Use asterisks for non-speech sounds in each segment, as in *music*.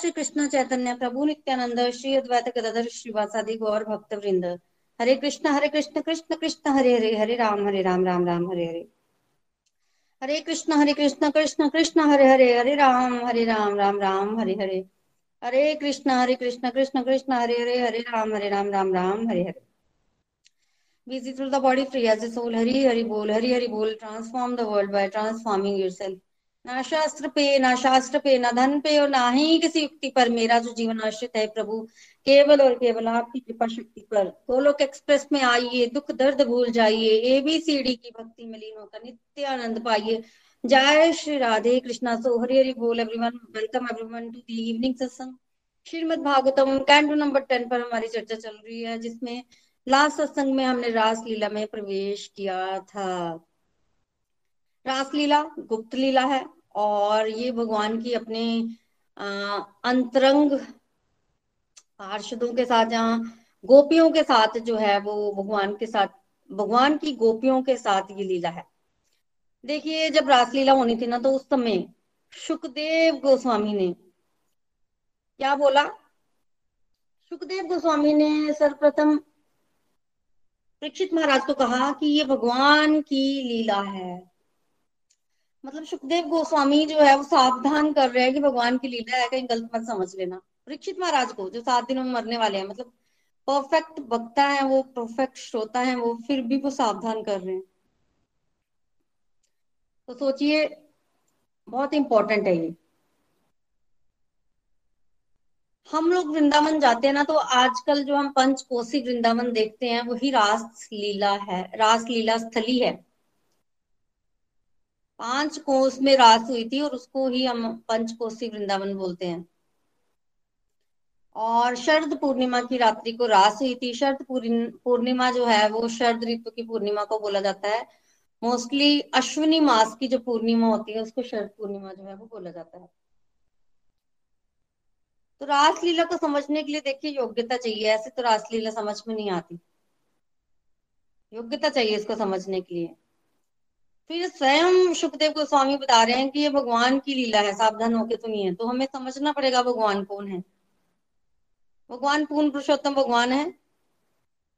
श्री कृष्ण चैतन्य, प्रभु नित्यानंद, श्री अद्वैत गदाधर, श्रीवासादि, गौर भक्त वृंद। Hare Krishna Hare Krishna Krishna Krishna, Hare Hare Hare Ram Hare Ram Ram Ram, Hare Hare. Hare Krishna Hare Krishna Krishna Krishna, Hare Hare Hare Ram Hare Ram Ram Ram, Hare Hare. Hare Krishna Hare Krishna Krishna Krishna, Hare Hare Hare Ram Hare Ram Ram Ram, Hare Hare. Busy through the body, free as a soul hari hari bol hari hari bol transform the world by transforming yourself ना शास्त्र पे, ना शास्त्र पे, ना धन पे और ना ही किसी युक्ति पर। मेरा जो जीवन आश्रित है प्रभु, केवल और केवल आपकी कृपा शक्ति पर। गोलोक एक्सप्रेस में आइए, दुख दर्द भूल जाइए एबीसीडी की भक्ति में लीन होकर नित्य आनंद पाइए। जय श्री राधे कृष्णा, सो हरि हरि बोल everyone welcome everyone to the evening सत्संग Shrimad Bhagavatam canto number ten पर हमारी चर्चा चल रही है, जिसमें लास्ट सत्संग में हमने रास लीला में प्रवेश किया था। रासलीला गुप्त लीला है और ये भगवान की अपने अंतरंग पार्षदों के साथ जहाँ गोपियों के साथ जो है वो भगवान के साथ, भगवान की गोपियों के साथ ये लीला है। देखिए, जब रासलीला होनी थी ना तो उस समय सुखदेव गोस्वामी ने क्या बोला? सुखदेव गोस्वामी ने सर्वप्रथम परीक्षित महाराज को कहा कि ये भगवान की लीला है। मतलब सुखदेव गोस्वामी जो है वो सावधान कर रहे हैं कि भगवान की लीला है, कहीं गलत मत समझ लेना। परीक्षित महाराज को, जो सात दिनों में मरने वाले हैं मतलब परफेक्ट वक्ता है वो परफेक्ट श्रोता है वो, फिर भी वो सावधान कर रहे हैं। तो सोचिए, बहुत इंपॉर्टेंट है ये। हम लोग वृंदावन जाते हैं ना तो आजकल जो हम पंच कोसी वृंदावन देखते हैं, वही रास लीला है, रास लीला स्थली है। पाँच कोस में रास हुई थी और उसको ही हम पंचकोसी वृंदावन बोलते हैं। और शरद पूर्णिमा की रात्रि को रास हुई थी। शरद पूर्णिमा जो है वो शरद ऋतु की पूर्णिमा को बोला जाता है। मोस्टली अश्विनी मास की जो पूर्णिमा होती है, उसको शरद पूर्णिमा जो है वो बोला जाता है। तो रासलीला को समझने के लिए देखिए, योग्यता चाहिए। ऐसे तो रासलीला समझ में नहीं आती। योग्यता चाहिए इसको समझने के लिए। फिर स्वयं सुखदेव गोस्वामी बता रहे हैं कि ये भगवान की लीला है, सावधान होके सुनिए। तो हमें समझना पड़ेगा भगवान कौन है। भगवान पूर्ण पुरुषोत्तम भगवान है।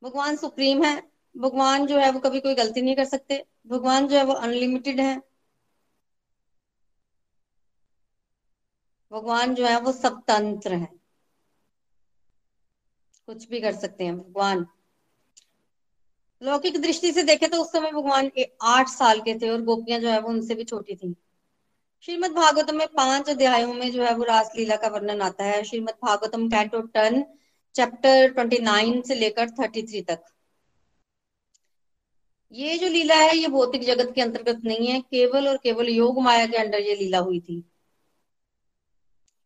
भगवान सुप्रीम है। भगवान जो है वो कभी कोई गलती नहीं कर सकते। भगवान जो है वो अनलिमिटेड है। भगवान जो है वो स्वतंत्र है। कुछ भी कर सकते हैं भगवान। लौकिक दृष्टि से देखे तो उस समय भगवान आठ साल के थे और गोपियाँ जो है वो उनसे भी छोटी थी। श्रीमद भागवतम में पाँच अध्यायों में जो है वो रासलीला का वर्णन आता है। Shrimad Bhagavatam canto ten, chapter twenty nine से लेकर थर्टी थ्री तक। ये जो लीला है, ये भौतिक जगत के अंतर्गत नहीं है। केवल और केवल योग माया के अंडर ये लीला हुई थी।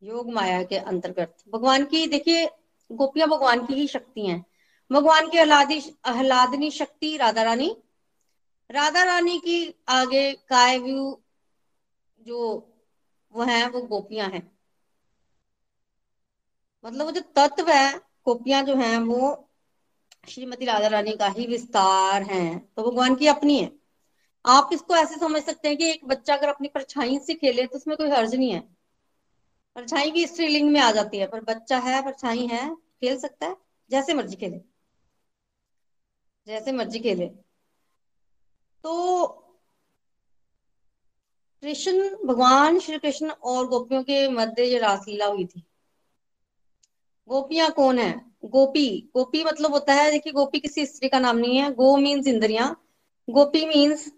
योग माया के अंतर्गत। भगवान की, देखिए, गोपियाँ भगवान की ही शक्ति हैं। भगवान की आह्लादी आह्लादनी शक्ति, राधा रानी। राधा रानी की आगे काय व्यू जो वो है, वो गोपियाँ हैं। मतलब वो जो तत्व है, गोपियाँ जो हैं, वो श्रीमती राधा रानी का ही विस्तार है। तो भगवान की अपनी है। आप इसको ऐसे समझ सकते हैं कि एक बच्चा अगर अपनी परछाई से खेले तो उसमें कोई हर्ज नहीं है। परछाई भी स्त्रीलिंग में आ जाती है, पर बच्चा है, परछाई है, खेल सकता है, जैसे मर्ज़ी खेले। जैसे मर्ज़ी खेले। तो कृष्ण, भगवान श्री कृष्ण और गोपियों के मध्य ये रासलीला हुई थी। गोपियाँ कौन है? गोपी। गोपी मतलब होता है, देखिए, गोपी किसी स्त्री का नाम नहीं है। गो मीन्स इंद्रिया। गोपी मीन्स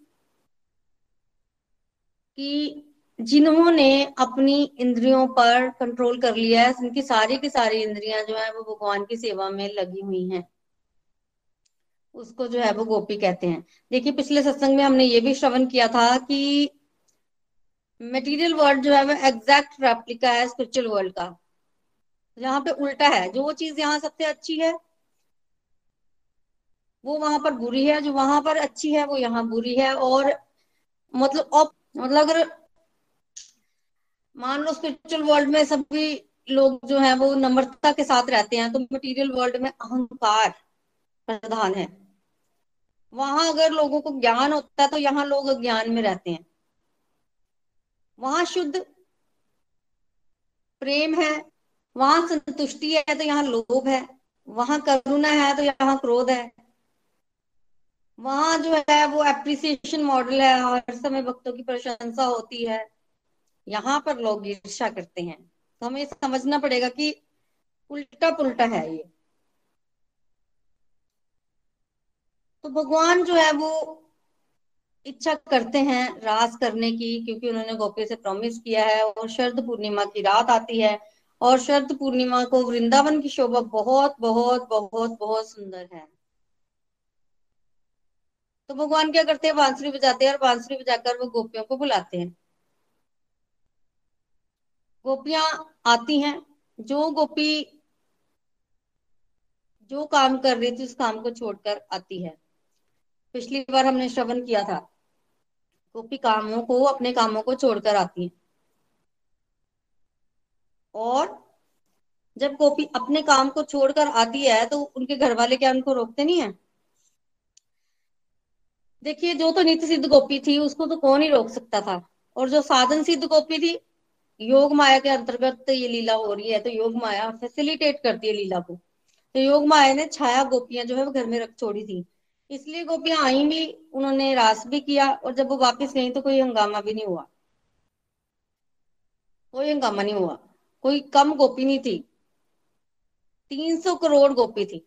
कि जिन्होंने अपनी इंद्रियों पर कंट्रोल कर लिया है उनकी सारी की सारी इंद्रियाँ जो है, वो भगवान की सेवा में लगी हुई हैं। उसको जो है वो गोपी कहते हैं। देखिए, पिछले सत्संग में हमने ये भी श्रवण किया था कि मटेरियल वर्ल्ड जो है वो एग्जैक्ट रेप्लिका है स्पिरिचुअल वर्ल्ड का। यहाँ पे उल्टा है, जो चीज़ यहाँ सबसे अच्छी है, वो वहाँ पर बुरी है, जो वहाँ पर अच्छी है, वो यहाँ बुरी है। और मतलब मतलब अगर मान लो स्पिरिचुअल वर्ल्ड में सभी लोग जो है वो नम्रता के साथ रहते हैं तो मटेरियल वर्ल्ड में अहंकार प्रधान है। वहाँ अगर लोगों को ज्ञान होता है तो यहाँ लोग अज्ञान में रहते हैं। वहाँ शुद्ध प्रेम है, वहाँ संतुष्टि है तो यहाँ लोभ है। वहाँ करुणा है तो यहाँ क्रोध है। वहाँ जो है, वो एप्रिसिएशन मॉडल है, हर समय भक्तों की प्रशंसा होती है। यहाँ पर लोग ईर्षा करते हैं। तो हमें समझना पड़ेगा कि उल्टा पुल्टा है ये। तो भगवान जो है वो इच्छा करते हैं रास करने की, क्योंकि उन्होंने गोपी से प्रॉमिस किया है और शरद पूर्णिमा की रात आती है और शरद पूर्णिमा को वृंदावन की शोभा बहुत बहुत बहुत बहुत सुंदर है। तो भगवान क्या करते हैं? बांसुरी बजाते हैं और बांसुरी बजाकर वो गोपियों को बुलाते हैं। गोपियाँ आती हैं। जो गोपी, जो काम कर रही थी उस काम को छोड़कर आती है। पिछली बार हमने श्रवण किया था। गोपी कामों को, अपने कामों को छोड़कर आती है। और जब गोपी अपने काम को छोड़कर आती है तो उनके घर वाले क्या उनको रोकते नहीं है? देखिए, जो तो नित्य सिद्ध गोपी थी, उसको तो कौन ही रोक सकता था? और जो साधन सिद्ध गोपी थी, योग माया के अंतर्गत ये लीला हो रही है तो योग माया फैसिलिटेट करती है लीला को। तो योग माया ने छाया गोपियाँ जो है, वो घर में रख छोड़ी थी। इसलिए गोपियाँ आई भी, उन्होंने रास भी किया और जब वो वापस गई तो कोई हंगामा भी नहीं हुआ। कोई हंगामा नहीं हुआ। कोई कम गोपी नहीं थी। तीन सौ करोड़ गोपी थी।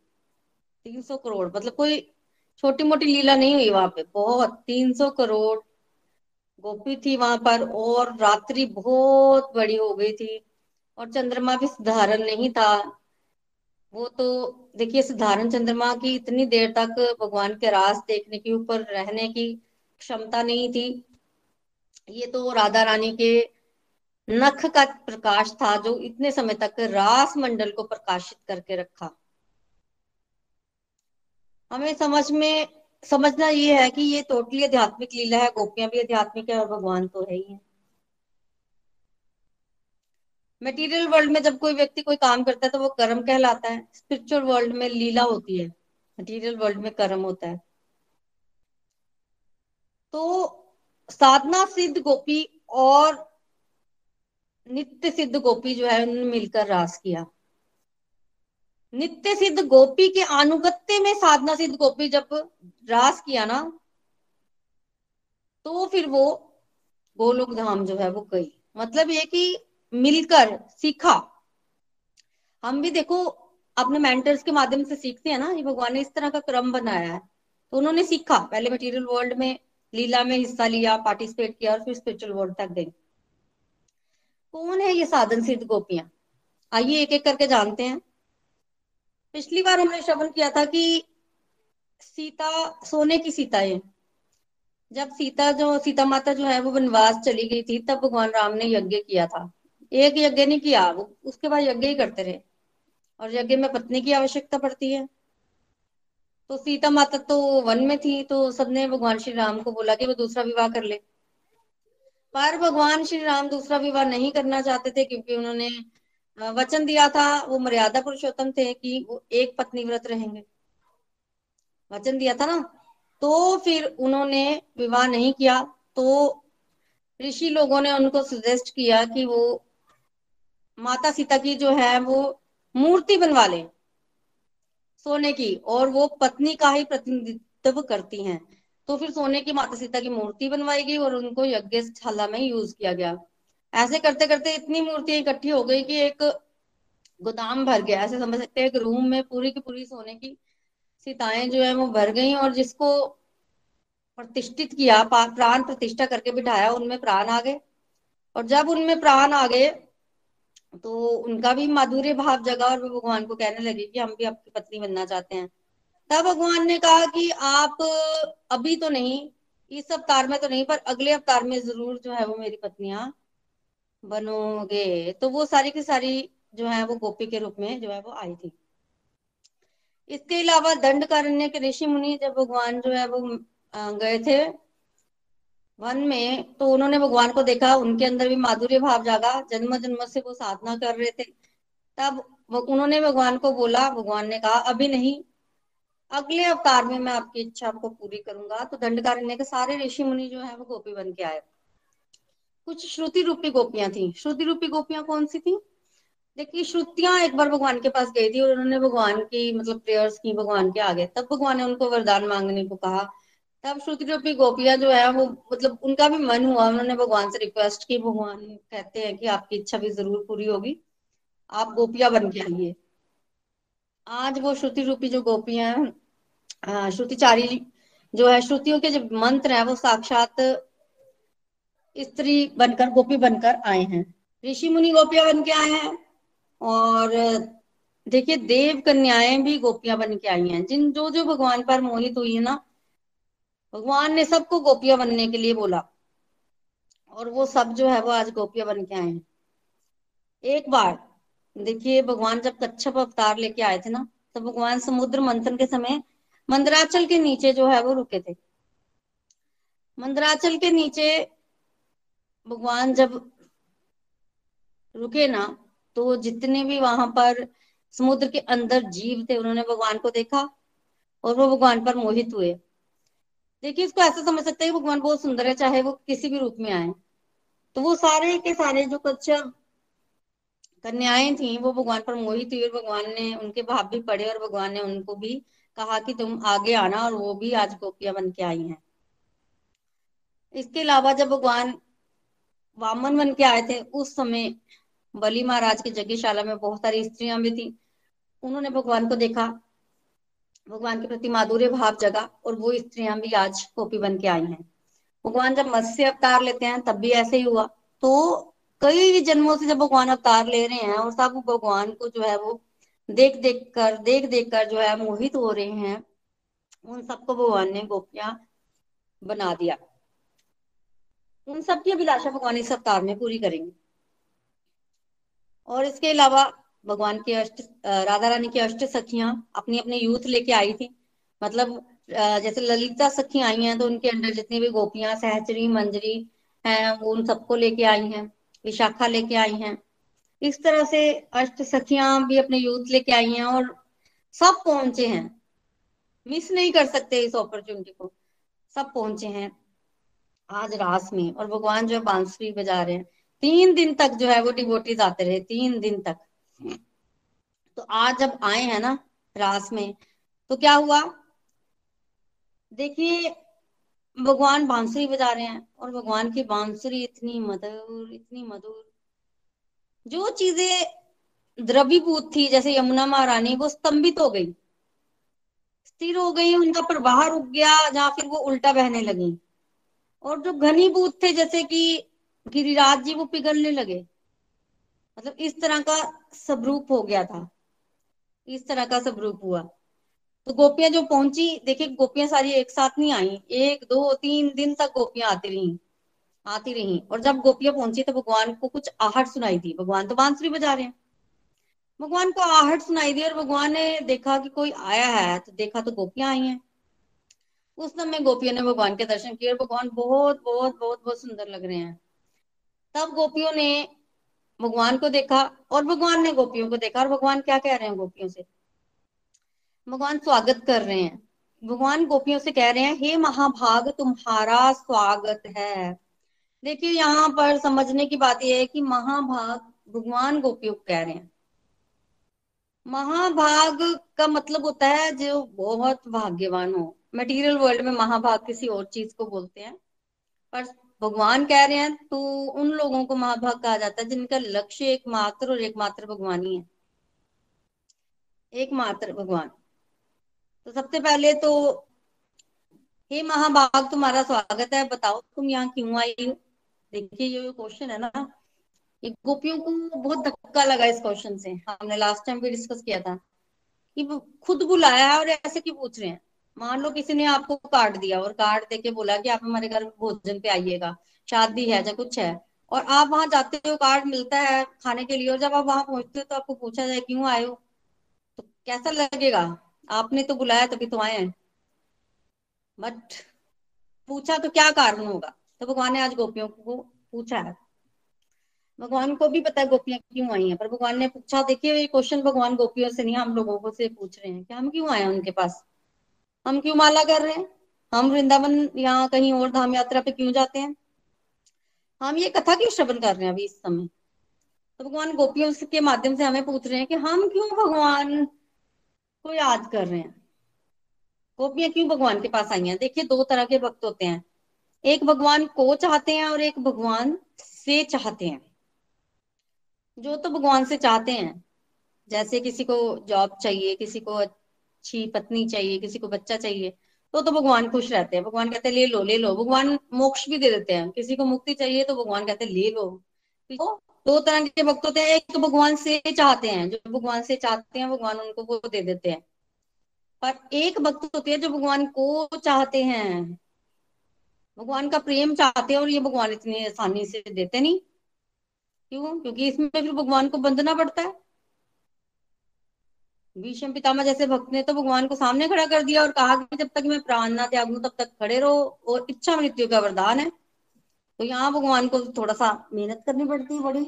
तीन सौ करोड़ मतलब कोई छोटी मोटी लीला नहीं हुई वहाँ पे। बहुत, तीन सौ करोड़ गोपी थी वहाँ पर और रात्रि बहुत बड़ी हो गई थी। और चंद्रमा भी साधारण नहीं था। वो तो देखिए साधारण चंद्रमा की इतनी देर तक भगवान के रास देखने के ऊपर रहने की क्षमता नहीं थी। ये तो राधा रानी के नख का प्रकाश था जो इतने समय तक रास मंडल को प्रकाशित करके रखा। हमें समझ में, समझना ये है कि ये टोटली आध्यात्मिक लीला है, गोपियाँ भी आध्यात्मिक है और भगवान तो है ही है। मटेरियल वर्ल्ड में जब कोई व्यक्ति कोई काम करता है तो वो कर्म कहलाता है। स्पिरिचुअल वर्ल्ड में लीला होती है। मटेरियल वर्ल्ड में कर्म होता है। तो साधना सिद्ध गोपी और नित्य सिद्ध गोपी जो है उन्होंने मिलकर रास किया। नित्य सिद्ध गोपी के अनुगत्य में साधना सिद्ध गोपी जब रास किया ना तो फिर वो गोलोक धाम जो है, वो गई। मतलब ये कि मिलकर सीखा। हम भी देखो, अपने मेंटर्स के माध्यम से सीखते हैं ना ये भगवान ने इस तरह का क्रम बनाया है। तो उन्होंने सीखा। पहले मटेरियल वर्ल्ड में लीला में हिस्सा लिया पार्टिसिपेट किया और फिर स्पिरिचुअल वर्ल्ड तक गई। कौन है ये साधन सिद्ध गोपियाँ? आइए एक एक करके जानते हैं। पिछली बार हमने श्रवण किया था कि सीता, सोने की सीता है जब सीता जो, सीता माता जो है, वो वनवास चली गई थी, तब भगवान राम ने यज्ञ किया था। एक यज्ञ नहीं किया, वो उसके बाद यज्ञ ही करते रहे। और यज्ञ में पत्नी की आवश्यकता पड़ती है। तो सीता माता तो वन में थी तो सबने भगवान श्री राम को बोला कि वो दूसरा विवाह कर ले। पर भगवान श्री राम दूसरा विवाह नहीं करना चाहते थे, क्योंकि उन्होंने वचन दिया था, वो मर्यादा पुरुषोत्तम थे कि वो एक पत्नी व्रत रहेंगे। वचन दिया था ना? तो फिर उन्होंने विवाह नहीं किया तो ऋषि लोगों ने उनको सजेस्ट किया कि वो माता सीता की जो है वो मूर्ति बनवा ले सोने की, और वो पत्नी का ही प्रतिनिधित्व करती हैं। तो फिर सोने की माता सीता की मूर्ति बनवाई गई और उनको यज्ञ यज्ञशाला में यूज़ किया गया। ऐसे करते करते इतनी मूर्तियाँ इकट्ठी हो गई कि एक गोदाम भर गया। ऐसे समझ सकते हैं एक रूम में पूरी की पूरी सोने की सीताएँ जो है वो भर गई और जिसको प्रतिष्ठित किया प्राण प्रतिष्ठा करके बिठाया, उनमें प्राण आ गए। और जब उनमें प्राण आ गए तो उनका भी माधुर्य भाव जगा और वो भगवान को कहने लगे कि हम भी आपकी पत्नी बनना चाहते हैं। तब भगवान ने कहा कि आप अभी तो नहीं, इस अवतार में तो नहीं, पर अगले अवतार में ज़रूर जो है वो मेरी पत्नियाँ बनोगे। तो वो सारी की सारी जो है वो गोपी के रूप में जो है वो आई थी। इसके अलावा दंड कारण्य के ऋषि मुनि जब भगवान जो है वो गए थे वन में तो उन्होंने भगवान को देखा, उनके अंदर भी माधुर्य भाव जागा जन्म जन्म से वो साधना कर रहे थे। तब उन्होंने भगवान को बोला, भगवान ने कहा, अभी नहीं, अगले अवतार में मैं आपकी इच्छा आपको पूरी करूँगा। तो दंडकारण्य के सारे ऋषि मुनि जो है, वो गोपी बन के आए। कुछ श्रुति रूपी गोपियाँ थी। श्रुति रूपी गोपियाँ कौन सी थी? देखिए, श्रुतियाँ एक बार भगवान के पास गई थी और उन्होंने भगवान की मतलब प्रेयर्स की, भगवान के आगे। तब भगवान ने उनको वरदान मांगने को कहा तब श्रुति रूपी गोपियाँ जो है, वो मतलब उनका भी मन हुआ, उन्होंने भगवान से रिक्वेस्ट की, भगवान कहते हैं कि आपकी इच्छा भी ज़रूर पूरी होगी, आप गोपियाँ बन के आइए। आज वो श्रुति रूपी जो गोपियाँ हैं श्रुतिचारी जो है, श्रुतियों के जो मंत्र है, वो साक्षात स्त्री बनकर, गोपी बनकर आए हैं। ऋषि मुनि गोपियाँ बन के आए हैं, और देखिए देव कन्याएँ भी गोपियाँ बन के आई हैं। जिन, जो जो भगवान पर मोहित हुई है ना भगवान ने सबको गोपियाँ बनने के लिए बोला। और वो सब जो है, वो आज गोपिया बन के आए हैं। एक बार, देखिए, भगवान जब कच्छप अवतार लेके आए थे ना तो भगवान समुद्र मंथन के समय मंदराचल के नीचे जो है, वो रुके थे। मंदराचल के नीचे भगवान जब रुके ना तो जितने भी वहाँ पर समुद्र के अंदर जीव थे, उन्होंने भगवान को देखा और वो भगवान पर मोहित हुए। देखिए, इसको ऐसा समझ सकते हैं भगवान बहुत सुंदर है, चाहे वो किसी भी रूप में आए। तो वो सारे के सारे जो कच्चा कन्याएँ थी, वो भगवान पर मोहित हुई और भगवान ने उनके भाव भी पढ़े और भगवान ने उनको भी कहा कि तुम आगे आना और वो भी आज गोपियाँ बन के आई हैं। इसके अलावा जब भगवान वामन बन के आए थे, उस समय बलि महाराज की यज्ञशाला में बहुत सारी स्त्रियाँ भी थी। उन्होंने भगवान को देखा भगवान के प्रति माधुर्य भाव जगा और वो स्त्रियाँ भी आज गोपी बन के आई हैं। भगवान जब मत्स्य अवतार लेते हैं, तब भी ऐसे ही हुआ। तो कई जन्मों से जब भगवान अवतार ले रहे हैं और सब भगवान को जो है वो देख देख कर, देख देख कर जो है मोहित हो रहे हैं, उन सबको भगवान ने गोपियाँ बना दिया। उन सबकी अभिलाषा भगवान इस अवतार में पूरी करेंगे। और इसके अलावा भगवान की अष्ट राधा रानी की अष्ट सखियाँ अपनी अपनी यूथ लेके आई थी। मतलब जैसे ललिता सखी आई हैं तो उनके अंदर जितनी भी गोपियाँ, सहचरी, मंजरी हैं, वो उन सबको लेके आई हैं, विशाखा लेके आई हैं। इस तरह से अष्ट सखियाँ भी अपने यूथ लेके आई हैं और सब पहुँचे हैं। मिस नहीं कर सकते इस अपॉर्चुनिटी को। सब पहुँचे हैं आज रास में और भगवान जो है बांसुरी बजा रहे हैं। तीन दिन तक जो है वो डिवोटीज आते रहे, तीन दिन तक। तो आज जब आए हैं ना रास में तो क्या हुआ? देखिए, भगवान बांसुरी बजा रहे हैं और भगवान की बांसुरी इतनी मधुर इतनी मधुर। जो चीज़ें द्रवीभूत थी, जैसे यमुना महारानी, वो स्तंभित हो गई। स्थिर हो गई, उनका प्रवाह रुक गया या फिर वो उल्टा बहने लगी। और जो घनीभूत थे, जैसे कि गिरिराज जी, वो पिघलने लगे। मतलब इस तरह का स्वरूप हो गया था। इस तरह का स्वरूप हुआ। तो गोपियाँ जो पहुँची, देखिए गोपियाँ सारी एक साथ नहीं आई। एक, दो, तीन दिन तक गोपियाँ आती रही आती रही। और जब गोपियाँ पहुँची तो भगवान को कुछ आहट सुनाई दी। भगवान तो बांसुरी बजा रहे हैं। भगवान को आहट सुनाई दी और भगवान ने देखा कि कोई आया है तो देखा तो गोपियाँ आई हैं। उस समय गोपियों ने भगवान के दर्शन किए और भगवान बहुत बहुत बहुत बहुत सुंदर लग रहे हैं। तब गोपियों ने भगवान को देखा और भगवान ने गोपियों को देखा। और भगवान क्या कह रहे हैं गोपियों से? भगवान स्वागत कर रहे हैं। भगवान गोपियों से कह रहे हैं, हे महाभाग, तुम्हारा स्वागत है। देखिए, यहाँ पर समझने की बात यह है कि महाभाग भगवान गोपियों को कह रहे हैं। महाभाग का मतलब होता है जो बहुत भाग्यवान हो। मटेरियल वर्ल्ड में महाभाग किसी और चीज़ को बोलते हैं। पर भगवान कह रहे हैं तो उन लोगों को महाभाग कहा जाता है जिनका लक्ष्य एकमात्र और एकमात्र भगवान ही है। एकमात्र भगवान। तो सबसे पहले तो हे महाभाग, तुम्हारा स्वागत है। बताओ, तुम यहाँ क्यों आई हो? देखिए, ये क्वेश्चन है ना, ये गोपियों को बहुत धक्का लगा इस क्वेश्चन से। हमने लास्ट टाइम भी डिस्कस किया था कि खुद बुलाया है और ऐसे क्यों पूछ रहे हैं? मान लो किसी ने आपको कार्ड दिया और कार्ड देके बोला कि आप हमारे घर भोजन पे आइएगा, शादी है या कुछ है, और आप वहाँ जाते हो, कार्ड मिलता है खाने के लिए, और जब आप वहाँ पहुँचते हो तो आपको पूछा जाए, क्यों आए हो? तो कैसा लगेगा? आपने तो बुलाया तभी तो आए हैं। बट पूछा तो क्या कारण होगा? तो भगवान ने आज गोपियों को पूछा है। भगवान को भी पता है गोपियाँ क्यों आई हैं, पर भगवान ने पूछा, देखिए, ये क्वेश्चन भगवान गोपियों से नहीं, हम लोगों को से पूछ रहे हैं कि हम क्यों आए उनके पास? हम क्यों माला कर रहे हैं? हम वृंदावन या कहीं और धाम यात्रा पे क्यों जाते हैं? हम ये कथा क्यों श्रवण कर रहे हैं अभी इस समय? तो भगवान गोपियों के माध्यम से हमें पूछ रहे हैं कि हम क्यों भगवान को याद कर रहे हैं? गोपियाँ क्यों भगवान के पास आई हैं? देखिए, दो तरह के भक्त होते हैं। एक भगवान को चाहते हैं और एक भगवान से चाहते हैं। जो तो भगवान से चाहते हैं। जैसे किसी को जॉब चाहिए, किसी को अच्छी पत्नी चाहिए, किसी को बच्चा चाहिए तो तो भगवान खुश रहते हैं। भगवान कहते हैं, ले लो ले लो। भगवान मोक्ष भी दे देते हैं। किसी को मुक्ति चाहिए तो भगवान कहते हैं, ले लो। तो दो तरह के भक्त होते हैं। एक तो भगवान से चाहते हैं, जो भगवान से चाहते हैं, भगवान उनको वो दे देते हैं। पर एक भक्त होते हैं जो भगवान को चाहते हैं। भगवान का प्रेम चाहते हैं और ये भगवान इतनी आसानी से देते नहीं। क्यों? क्योंकि इसमें फिर भगवान को बंधना पड़ता है। भीष्म पितामह जैसे भक्त ने तो भगवान को सामने खड़ा कर दिया और कहा कि जब तक मैं प्राण ना त्यागू, तब तक खड़े रहो और इच्छा मृत्यु का वरदान है। तो यहाँ भगवान को थोड़ा सा मेहनत करनी पड़ती है बड़ी।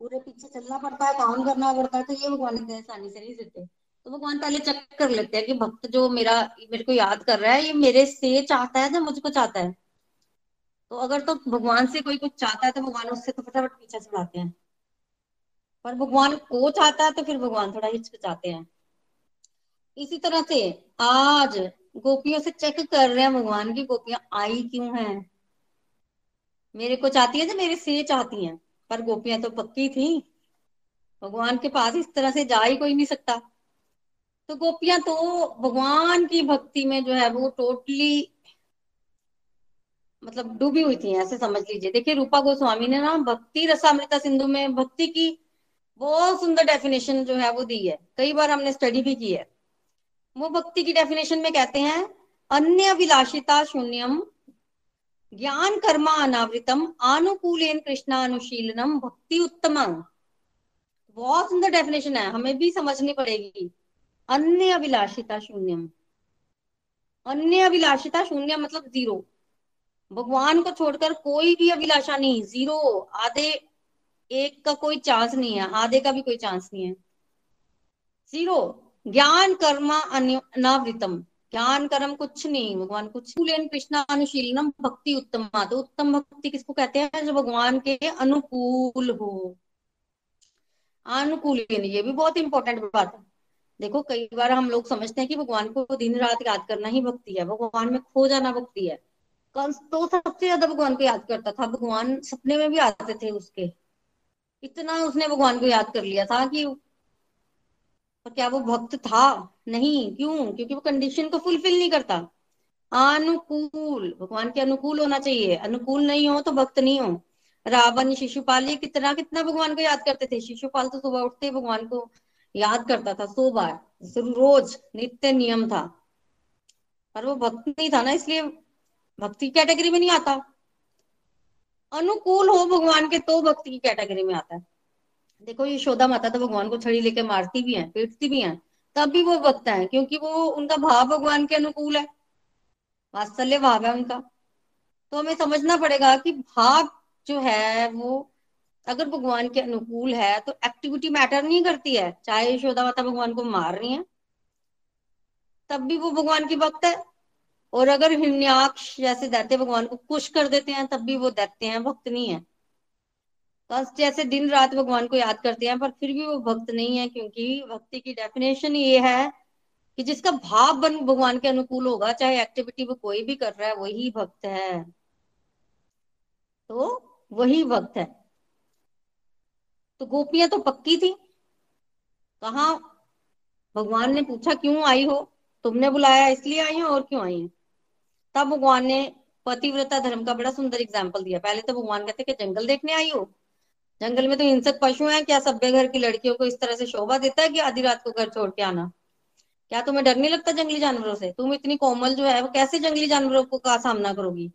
पूरे पीछे चलना पड़ता है, काम करना पड़ता है तो ये भगवान इतने आसानी से नहीं देते। तो भगवान पहले चेक कर लेते हैं कि भक्त जो मेरा मेरे को याद कर रहा है, ये मेरे से चाहता है या मुझको चाहता है? तो अगर तो भगवान से कोई कुछ चाहता है तो भगवान उससे तो फटाफट पीछे चलाते हैं। पर भगवान को चाहता है तो फिर भगवान थोड़ा हिचकिचाते हैं। इसी तरह से आज गोपियों से चेक कर रहे हैं भगवान की, गोपियाँ आई क्यों हैं? मेरे को चाहती है जो मेरे से चाहती हैं, पर गोपियाँ तो पक्की थी। भगवान के पास इस तरह से जा ही कोई नहीं सकता। तो गोपियाँ तो भगवान की भक्ति में जो है वो टोटली मतलब डूबी हुई थी, ऐसे समझ लीजिए। देखिए रूपा गोस्वामी ने ना भक्ति रसामृता सिंधु में, भक्ति की बहुत सुंदर डेफिनेशन जो है वो दी है। कई बार हमने स्टडी भी की है। वो भक्ति की डेफिनेशन में कहते हैं, अन्य विलासिता शून्यम, ज्ञान कर्मा अनावृतम अनुकूलेन कृष्णानुशीलनम, भक्ति उत्तम बहुत सुंदर डेफिनेशन है, हमें भी समझनी पड़ेगी। अन्य अभिलाषिता शून्यम। अन्य अभिलाषिता शून्य मतलब ज़ीरो भगवान को छोड़कर कोई भी अभिलाषा नहीं ज़ीरो आधे एक का कोई चांस नहीं है, आधे का भी कोई चांस नहीं है। ज़ीरो ज्ञान कर्म अनावृतम। ज्ञान कर्म कुछ नहीं, भगवान कुछ लेन कृष्ण अनुशीलनम भक्ति उत्तम तो उत्तम भक्ति किसको कहते हैं? जो भगवान के अनुकूल हो। अनुकूल ये भी बहुत इंपॉर्टेंट बात है। देखो, कई बार हम लोग समझते हैं कि भगवान को दिन रात याद करना ही भक्ति है। भगवान में खो जाना भक्ति है। कंस तो सबसे ज़्यादा भगवान को याद करता था। भगवान सपने में भी आते थे उसके। इतना उसने भगवान को याद कर लिया था कि पर क्या वो भक्त था? नहीं, क्यों? क्योंकि वो कंडीशन को फुलफिल नहीं करता। अनुकूल, भगवान के अनुकूल होना चाहिए। अनुकूल नहीं हो तो भक्त नहीं हो। रावण, शिशुपाल, ये कितना कितना भगवान को याद करते थे। शिशुपाल तो सुबह उठते भगवान को याद करता था सो बार। रोज नित्य नियम था। पर वो भक्त नहीं था ना, इसलिए भक्ति कैटेगरी में नहीं आता। अनुकूल हो भगवान के तो भक्ति की कैटेगरी में आता है। देखो, ये शोधा माता तो भगवान को छड़ी लेके मारती भी है, पीटती भी है तब भी वो भक्त है, क्योंकि वो, उनका भाव भगवान के अनुकूल है। वात्सल्य भाव है उनका। तो हमें समझना पड़ेगा कि भाव जो है वो, अगर भगवान के अनुकूल है तो एक्टिविटी मैटर नहीं करती है। चाहे यशोदा माता भगवान को मार रही है, तब भी वो भगवान की भक्त है। और अगर हिरण्याक्ष जैसे दैत्य भगवान को खुश कर देते हैं, तब भी वो दैत्य हैं, भक्त नहीं है। कष्ट जैसे दिन रात भगवान को याद करते हैं, पर फिर भी वो भक्त नहीं है, क्योंकि भक्ति की डेफिनेशन ये है कि जिसका भाव बन भगवान के अनुकूल होगा, चाहे एक्टिविटी वो कोई भी कर रहा है, वही भक्त है। तो वही भक्त है। तो गोपियाँ तो पक्की थी। कहा? भगवान ने पूछा, क्यों आई हो? तुमने बुलाया, इसलिए आई हो और क्यों आई है? तब भगवान ने पतिव्रता धर्म का बड़ा सुंदर एग्ज़ाम्पल दिया। पहले तो भगवान कहते कि जंगल देखने आई हो। जंगल में तो हिंसक पशु हैं, क्या सभ्य घर की लड़कियों को इस तरह से शोभा देता है कि आधी रात को घर छोड़ के आना? क्या तुम्हें डर नहीं लगता जंगली जानवरों से? तुम इतनी कोमल जो है, वो कैसे जंगली जानवरों को का सामना करोगी?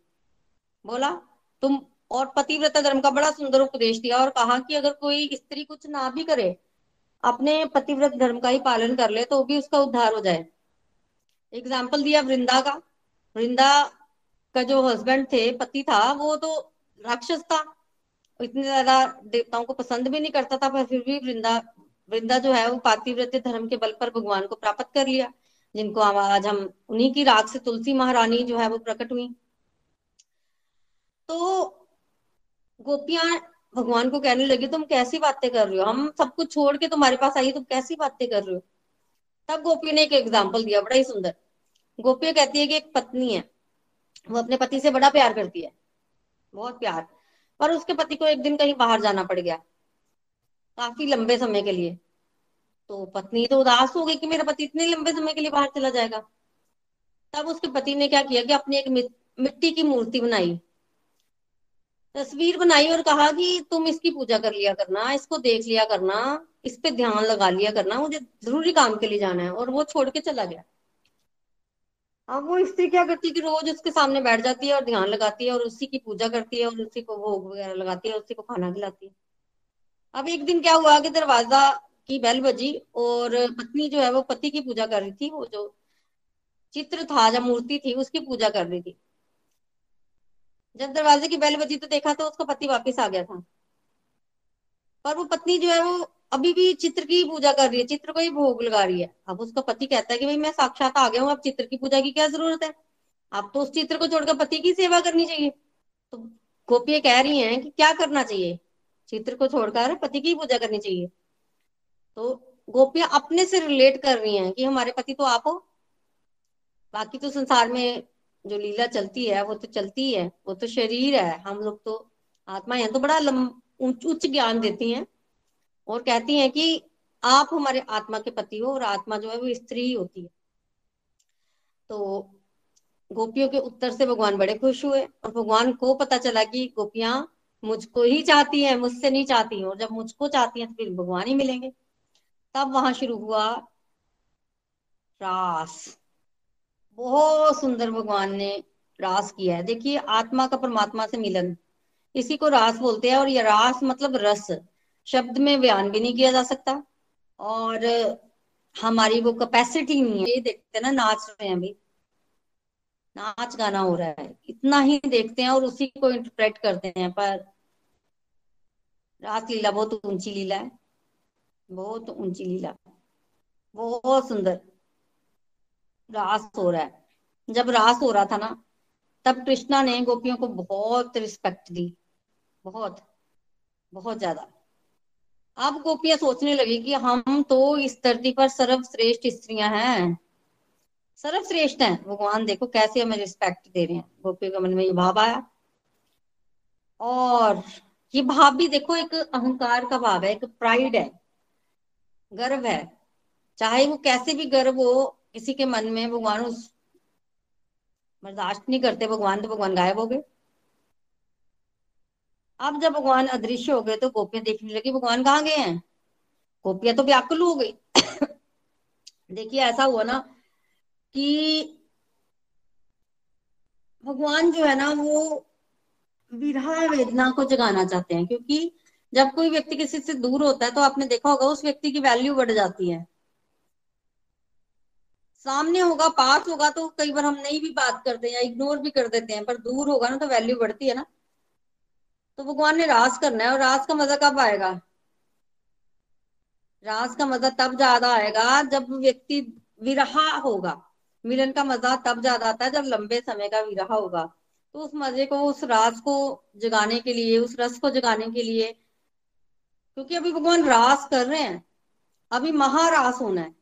बोला, तुम और पतिव्रता धर्म का बड़ा सुंदर उपदेश दिया और कहा कि अगर कोई स्त्री कुछ ना भी करे, अपने पतिव्रत धर्म का ही पालन कर ले तो भी उसका उद्धार हो जाए। एग्ज़ाम्पल दिया वृंदा का। वृंदा का जो हस्बैंड थे, पति था, वो तो राक्षस था। इतने ज़्यादा देवताओं को पसंद भी नहीं करता था, पर फिर भी वृंदा वृंदा जो है, वो पातिव्रत धर्म के बल पर भगवान को प्राप्त कर लिया, जिनको आज हम उन्हीं की राग से तुलसी महारानी जो है, वो प्रकट हुई। तो गोपियाँ भगवान को कहने लगी, तुम कैसी बातें कर रहे हो? हम सब कुछ छोड़ के तुम्हारे पास आई, तुम कैसी बातें कर रहे हो? तब गोपी ने एक एग्ज़ाम्पल दिया, बड़ा ही सुंदर। गोपिया कहती है कि एक पत्नी है। वो अपने पति से बड़ा प्यार करती है। बहुत प्यार। पर उसके पति को एक दिन कहीं बाहर जाना पड़ गया। काफ़ी लंबे समय के लिए। तो पत्नी तो उदास हो गई कि मेरा पति इतने लंबे समय के लिए बाहर चला जाएगा। तब उसके पति ने क्या किया कि अपनी एक मिट्टी की मूर्ति बनाई। तस्वीर बनाई और कहा कि तुम इसकी पूजा कर लिया करना, इसको देख लिया करना, इस पे ध्यान लगा लिया करना, मुझे ज़रूरी काम के लिए जाना है। और वो छोड़ के चला गया। अब वो स्त्री क्या करती है कि रोज उसके सामने बैठ जाती है और ध्यान लगाती है और उसी की पूजा करती है और उसी को भोग वगैरह लगाती है उसी को खाना खिलाती है। अब एक दिन क्या हुआ कि दरवाज़ा की बेल बजी और पत्नी जो है, वो पति की पूजा कर रही थी, वो जो चित्र था या मूर्ति थी, उसकी पूजा कर रही थी। जब दरवाजे की बेल बजी तो देखा तो उसका पति वापस आ गया था। पर वो पत्नी जो है, वो अभी भी चित्र की पूजा कर रही है, चित्र को ही भोग लगा रही है। अब उसका पति कहता है कि भाई मैं साक्षात आ गया हूँ, अब चित्र की पूजा की क्या ज़रूरत है? अब तो उस चित्र को छोड़कर पति की सेवा करनी चाहिए। तो गोपियाँ कह रही हैं कि क्या करना चाहिए? चित्र को छोड़कर पति की पूजा करनी चाहिए। तो गोपियाँ अपने से रिलेट कर रही हैं कि हमारे पति तो आप हो। बाकी तो संसार में जो लीला चलती है, वो तो चलती है, वो तो शरीर है। हम लोग तो आत्मा है तो बड़ा उच्च ज्ञान देती हैं। और कहती हैं कि आप हमारे आत्मा के पति हो और आत्मा जो है वो स्त्री ही होती है। तो गोपियों के उत्तर से भगवान बड़े खुश हुए और भगवान को पता चला कि गोपियाँ मुझको ही चाहती हैं, मुझसे नहीं चाहती और जब मुझको चाहती हैं तो फिर भगवान ही मिलेंगे। तब वहाँ शुरू हुआ रास। बहुत सुंदर भगवान ने रास किया है। देखिए, आत्मा का परमात्मा से मिलन। इसी को रास बोलते हैं और ये रास मतलब रस। शब्द में बयान भी नहीं किया जा सकता। और हमारी वो कैपेसिटी नहीं है। ये देखते ना, नाच रहे हैं अभी। नाच गाना हो रहा है। इतना ही देखते हैं और उसी को इंटरप्रेट करते हैं। पर रास लीला बहुत ऊँची लीला है। बहुत ऊँची लीला। बहुत सुंदर। रास हो रहा है। जब रास हो रहा था ना, तब कृष्णा ने गोपियों को बहुत रिस्पेक्ट दी। बहुत। बहुत ज़्यादा। अब गोपियाँ सोचने लगी कि हम तो इस धरती पर सर्वश्रेष्ठ स्त्रियाँ हैं। सर्वश्रेष्ठ हैं। भगवान देखो कैसे हमें रिस्पेक्ट दे रहे हैं। गोपियों के मन में ये भाव आया। और ये भाव भी देखो एक अहंकार का भाव है, एक प्राइड है। गर्व है। चाहे वो कैसे भी गर्व हो किसी के मन में भगवान उस बर्दाश्त नहीं करते। भगवान तो भगवान गायब हो गए। अब जब भगवान अदृश्य हो गए तो गोपियाँ देखने लगी, भगवान कहाँ गए हैं? गोपियाँ तो व्याकुल हो गई। *coughs* देखिए, ऐसा हुआ ना कि भगवान जो है ना, वो विरह वेदना को जगाना चाहते हैं, क्योंकि जब कोई व्यक्ति किसी से दूर होता है तो आपने देखा होगा, उस व्यक्ति की वैल्यू बढ़ जाती है। सामने होगा, पास होगा तो कई बार हम नहीं भी बात करते या इग्नोर भी कर देते हैं, पर दूर होगा ना तो वैल्यू बढ़ती है ना। तो भगवान ने रास करना है और रास का मज़ा कब आएगा? रास का मज़ा तब ज़्यादा आएगा जब व्यक्ति विरहा होगा। मिलन का मज़ा तब ज़्यादा आता है जब लंबे समय का विरहा होगा। तो उस मज़े को, उस रास को जगाने के लिए, उस रस को जगाने के लिए, क्योंकि अभी भगवान रास कर रहे हैं। अभी महारास होना है।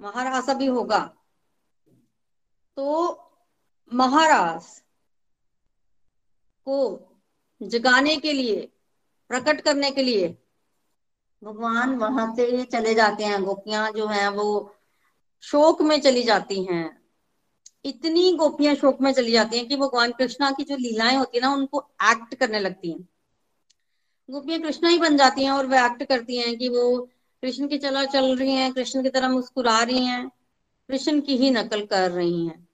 महारास अभी होगा। तो महारास को जगाने के लिए, प्रकट करने के लिए। भगवान वहाँ से चले जाते हैं, गोपियाँ जो हैं वो शोक में चली जाती हैं। इतनी गोपियाँ शोक में चली जाती हैं कि भगवान कृष्णा की जो लीलाएँ होती है ना, उनको एक्ट करने लगती हैं। गोपियाँ कृष्णा ही बन जाती हैं और वो एक्ट करती हैं कि वो कृष्ण की चला चल रही हैं, कृष्ण की तरह मुस्कुरा रही हैं, कृष्ण की ही नकल कर रही हैं।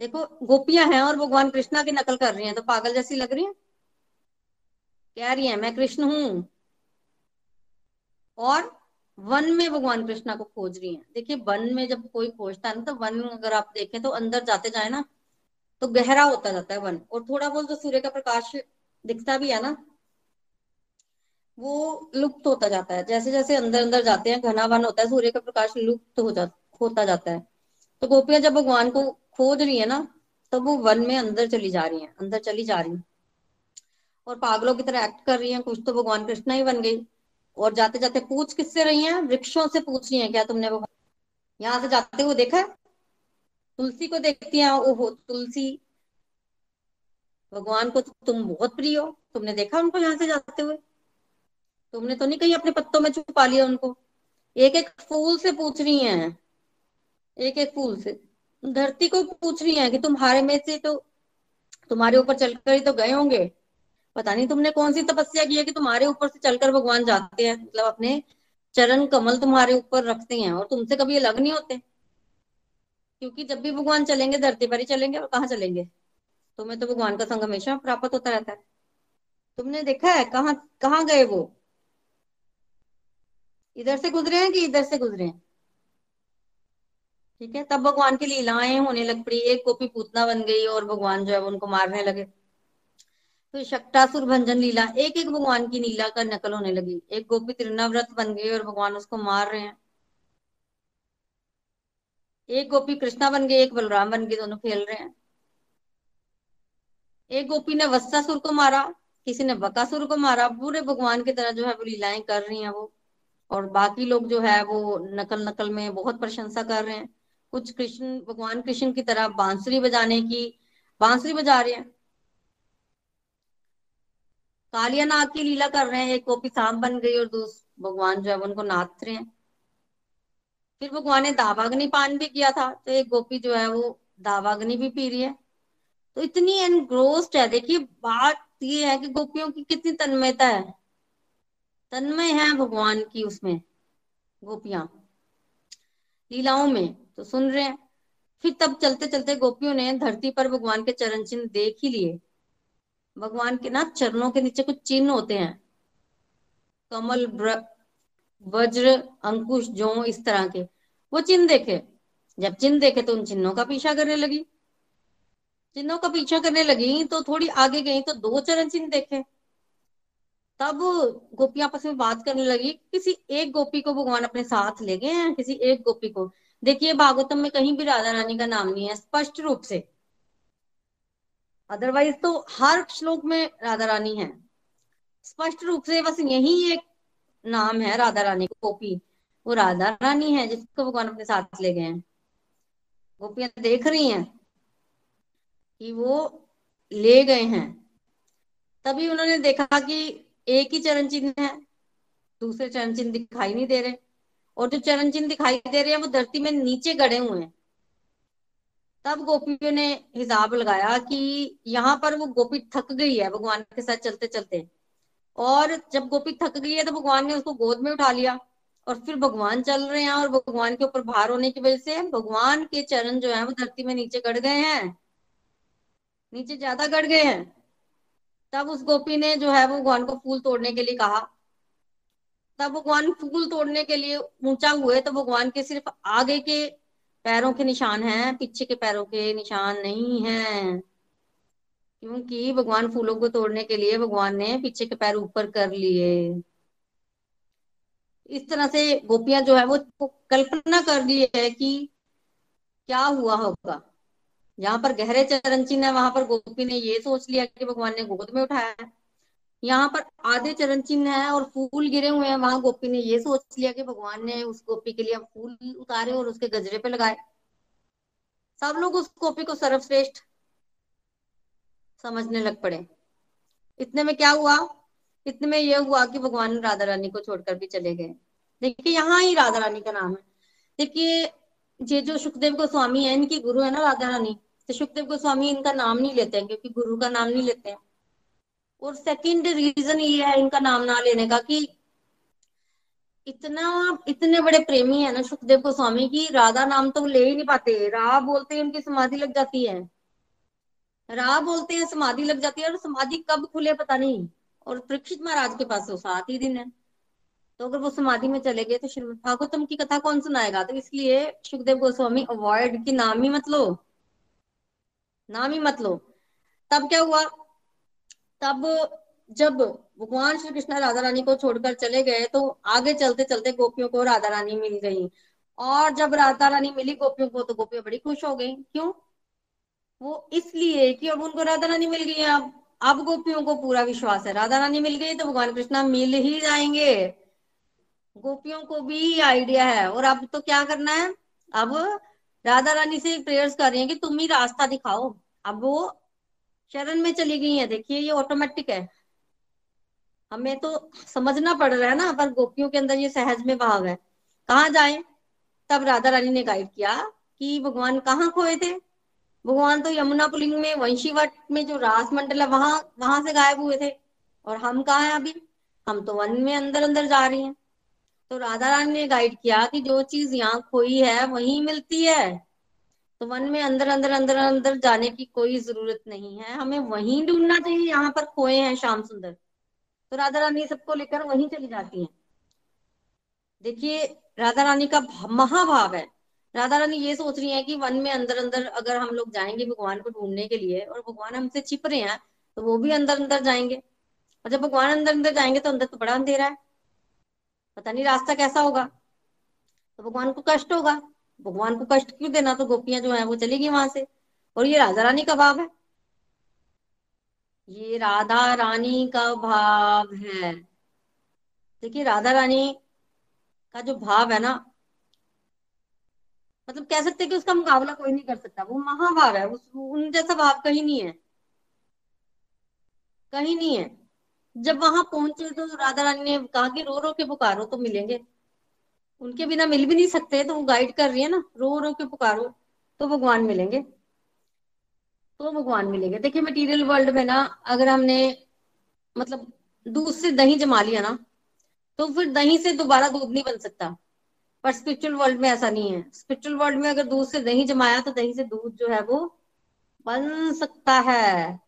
देखो, गोपियाँ हैं और भगवान कृष्णा की नकल कर रही हैं तो पागल जैसी लग रही हैं? कह रही हैं, मैं कृष्ण हूँ और वन में भगवान कृष्णा को खोज रही हैं। देखिए, वन में जब कोई खोजता है ना तो वन अगर आप देखें तो अंदर जाते जाए ना तो गहरा होता जाता है वन। और थोड़ा बहुत जो सूर्य का प्रकाश दिखता भी है ना, वो लुप्त होता जाता है। जैसे जैसे अंदर अंदर जाते हैं, घना वन होता है, सूर्य का प्रकाश लुप्त हो जा, होता जाता है। तो गोपियाँ जब भगवान को खोज रही है ना, तब तो वो वन में अंदर चली जा रही है, अंदर चली जा रही है। और पागलों की तरह एक्ट कर रही है, कुछ तो भगवान कृष्णा ही बन गई। और जाते जाते पूछ किससे रही है? वृक्षों से पूछ रही है, क्या तुमने वो यहाँ से जाते हुए देखा है? तुलसी को देखती हैं, ओहो, तुलसी। भगवान को तुम बहुत प्रिय हो, तुमने देखा उनको यहाँ से जाते हुए? तुमने तो नहीं कहीं अपने पत्तों में छुपा लिया उनको। एक एक फूल से पूछ रही हैं एक एक फूल से। धरती को पूछ रही हैं कि तुम्हारे में से तो तुम्हारे ऊपर चलकर ही तो गए होंगे। पता नहीं तुमने कौन सी तपस्या की है कि तुम्हारे ऊपर से चलकर भगवान जाते हैं मतलब अपने चरण कमल तुम्हारे ऊपर रखते हैं और तुमसे कभी अलग नहीं होते। क्योंकि जब भी भगवान चलेंगे, धरती पर ही चलेंगे और कहाँ चलेंगे? तुम्हें तो भगवान का संग हमेशा प्राप्त होता रहता है। तुमने देखा है कहाँ कहाँ गए वो? इधर से गुजरे हैं कि इधर से गुजरे हैं? ठीक है? तब भगवान की लीलाएँ होने लग पड़ी, एक गोपी पूतना बन गई और भगवान जो है उनको मारने लगे। तो शक्टासुर भंजन लीला एक एक भगवान की लीला का नकल होने लगी। एक गोपी त्रिनाव्रत बन गई और भगवान उसको मार रहे हैं। एक गोपी कृष्णा बन गई, एक बलराम बन गई, दोनों खेल रहे हैं। एक गोपी ने वत्सासुर को मारा, किसी ने बकासुर को मारा, पूरे भगवान की तरह जो है वो लीलाएँ कर रही हैं वो। और बाकी लोग जो है वो नकल नकल में बहुत प्रशंसा कर रहे हैं। कुछ कृष्ण, भगवान कृष्ण की तरह बांसुरी बजाने की, बांसुरी बजा रहे हैं। कालिया नाग की लीला कर रहे हैं, एक गोपी सांप बन गई और दूसरे भगवान जो है उनको नाच रहे हैं। फिर भगवान ने दावाग्नि पान भी किया था तो एक गोपी जो है वो दावाग्नि भी पी रही है। तो इतनी एनग्रोस्ड है, देखिए बात ये है कि गोपियों की कितनी तन्मयता है। तन्मय है भगवान की उसमें, गोपियाँ। लीलाओं में। तो सुन रहे हैं। फिर तब चलते चलते गोपियों ने धरती पर भगवान के चरण चिन्ह देख ही लिए। भगवान के ना चरणों के नीचे कुछ चिन्ह होते हैं। कमल वज्र, अंकुश जो इस तरह के। वो चिन्ह देखे। जब चिन्ह देखे तो उन चिन्हों का पीछा करने लगी। चिन्हों का पीछा करने लगी तो थोड़ी आगे गई तो दो चरण चिन्ह देखे। तब गोपी आपस में बात करने लगी। किसी एक गोपी को भगवान अपने साथ ले गए हैं, किसी एक गोपी को। देखिए, भागवतम में कहीं भी राधा रानी का नाम नहीं है, स्पष्ट रूप से। अदरवाइज़ तो हर श्लोक में राधा रानी है। स्पष्ट रूप से बस यही एक नाम है राधा रानी गोपी। वो राधा रानी है जिसको भगवान अपने साथ ले गए हैं। गोपियाँ देख रही हैं कि वो ले गए हैं। तभी उन्होंने देखा कि एक ही चरण चिन्ह है, दूसरे चरण चिन्ह दिखाई नहीं दे रहे। और जो चरण चिन्ह दिखाई दे रहे हैं, वो धरती में नीचे गड़े हुए हैं। तब गोपियों ने हिसाब लगाया कि यहाँ पर वो गोपी थक गई है भगवान के साथ चलते चलते और जब गोपी थक गई है तो भगवान ने उसको गोद में उठा लिया और फिर भगवान चल रहे हैं और भगवान के ऊपर भार होने की वजह से भगवान के चरण जो है, वो धरती में नीचे गड़ गए हैं। नीचे ज़्यादा गड़ गए हैं। तब उस गोपी ने जो है, वो भगवान को फूल तोड़ने के लिए कहा। तब भगवान फूल तोड़ने के लिए ऊँचा हुए तो भगवान के सिर्फ़ आगे के पैरों के निशान हैं, पीछे के पैरों के निशान नहीं हैं। क्योंकि भगवान फूलों को तोड़ने के लिए भगवान ने पीछे के पैर ऊपर कर लिए। इस तरह से गोपियाँ जो है, वो कल्पना कर ली है कि क्या हुआ होगा। जहाँ पर गहरे चरण चिन्ह है, वहाँ पर गोपी ने ये सोच लिया कि भगवान ने गोद में उठाया है। यहाँ पर आधे चरण चिन्ह है और फूल गिरे हुए हैं। वहाँ गोपी ने ये सोच लिया कि भगवान ने उस गोपी के लिए फूल उतारे और उसके गजरे पे लगाए। सब लोग उस गोपी को सर्वश्रेष्ठ समझने लग पड़े। इतने में क्या हुआ? इतने में यह हुआ कि भगवान राधा रानी को छोड़कर भी चले गए। देखिए, यहाँ ही राधा रानी का नाम है। देखिए, ये जो सुखदेव गोस्वामी है, इनकी गुरु है ना राधा रानी। तो सुखदेव गोस्वामी इनका नाम नहीं लेते हैं, क्योंकि गुरु का नाम नहीं लेते हैं। और सेकंड रीजन ये है इनका नाम ना लेने का कि इतना, इतने बड़े प्रेमी है ना सुखदेव गोस्वामी की राधा नाम तो ले ही नहीं पाते। राह बोलते हैं उनकी समाधि लग जाती है। राह बोलते हैं समाधि लग जाती है और समाधि कब खुले पता नहीं। और परीक्षित महाराज के पास तो सात ही दिन है। तो अगर वो समाधि में चले गए तो श्रीमद भागवतम की कथा कौन सुनाएगा? तो इसलिए सुखदेव गोस्वामी अवॉइड की नाम ही मत लो। नाम ही मत लो। तब क्या हुआ? तब जब भगवान श्री कृष्ण राधा रानी को छोड़कर चले गए तो आगे चलते चलते गोपियों को राधा रानी मिल गई। और जब राधा रानी मिली गोपियों को तो गोपियाँ बड़ी खुश हो गई। क्यों? वो इसलिए कि अब उनको राधा रानी मिल गई अब। अब गोपियों को पूरा विश्वास है। राधा रानी मिल गई तो भगवान कृष्णा मिल ही जाएँगे। गोपियों को भी आइडिया है। और अब तो क्या करना है? अब राधा रानी से प्रेयर्स कर रही है कि तुम ही रास्ता दिखाओ। अब वो शरण में चली गई है। देखिए, ये ऑटोमेटिक है। हमें तो समझना पड़ रहा है ना, पर गोपियों के अंदर ये सहज में भाव है। कहाँ जाए? तब राधा रानी ने गाइड किया कि भगवान कहाँ खोए थे? भगवान तो यमुना पुलिंग में, वंशीवट में जो रास मंडल है, वहाँ वहाँ से गायब हुए थे। और हम कहा हैं अभी? हम तो वन में अंदर अंदर जा रही हैं। तो राधा रानी ने गाइड किया कि जो चीज़ यहाँ खोई है, वही मिलती है। तो वन में अंदर अंदर अंदर अंदर जाने की कोई ज़रूरत नहीं है। हमें वहीं ढूंढना चाहिए, यहाँ पर खोए हैं श्याम सुंदर। तो राधा रानी सबको लेकर वहीं चली जाती हैं। देखिए, राधा रानी का महाभाव है। राधा रानी ये सोच रही है कि वन में अंदर अंदर अगर हम लोग जाएँगे भगवान को ढूँढने के लिए और भगवान हमसे छिप रहे हैं तो वो भी अंदर अंदर जाएँगे। और जब भगवान अंदर अंदर जाएँगे तो अंदर तो बड़ा अंधेरा है। पता नहीं रास्ता कैसा होगा। तो भगवान को कष्ट होगा। भगवान को कष्ट क्यों देना? तो गोपियाँ जो है वो चली गई वहाँ से। और ये राधा रानी का भाव है। ये राधा रानी का भाव है। देखिए, राधा रानी का जो भाव है ना मतलब कह सकते हैं कि उसका मुकाबला कोई नहीं कर सकता। वो महाभाव है। उस उन जैसा भाव कहीं नहीं है। कहीं नहीं है। जब वहाँ पहुँचे तो राधा रानी ने कहा कि रो रो के पुकारो तो मिलेंगे। उनके बिना मिल भी नहीं सकते तो वो गाइड कर रही है ना, रो रो के पुकारो तो भगवान मिलेंगे। तो भगवान मिलेंगे। देखिए मटेरियल वर्ल्ड में ना, अगर हमने मतलब दूध से दही जमा लिया ना तो फिर दही से दोबारा दूध नहीं बन सकता। पर स्पिरिचुअल वर्ल्ड में ऐसा नहीं है। स्पिरिचुअल वर्ल्ड में अगर दूध से दही जमाया तो दही से दूध जो है वो बन सकता है।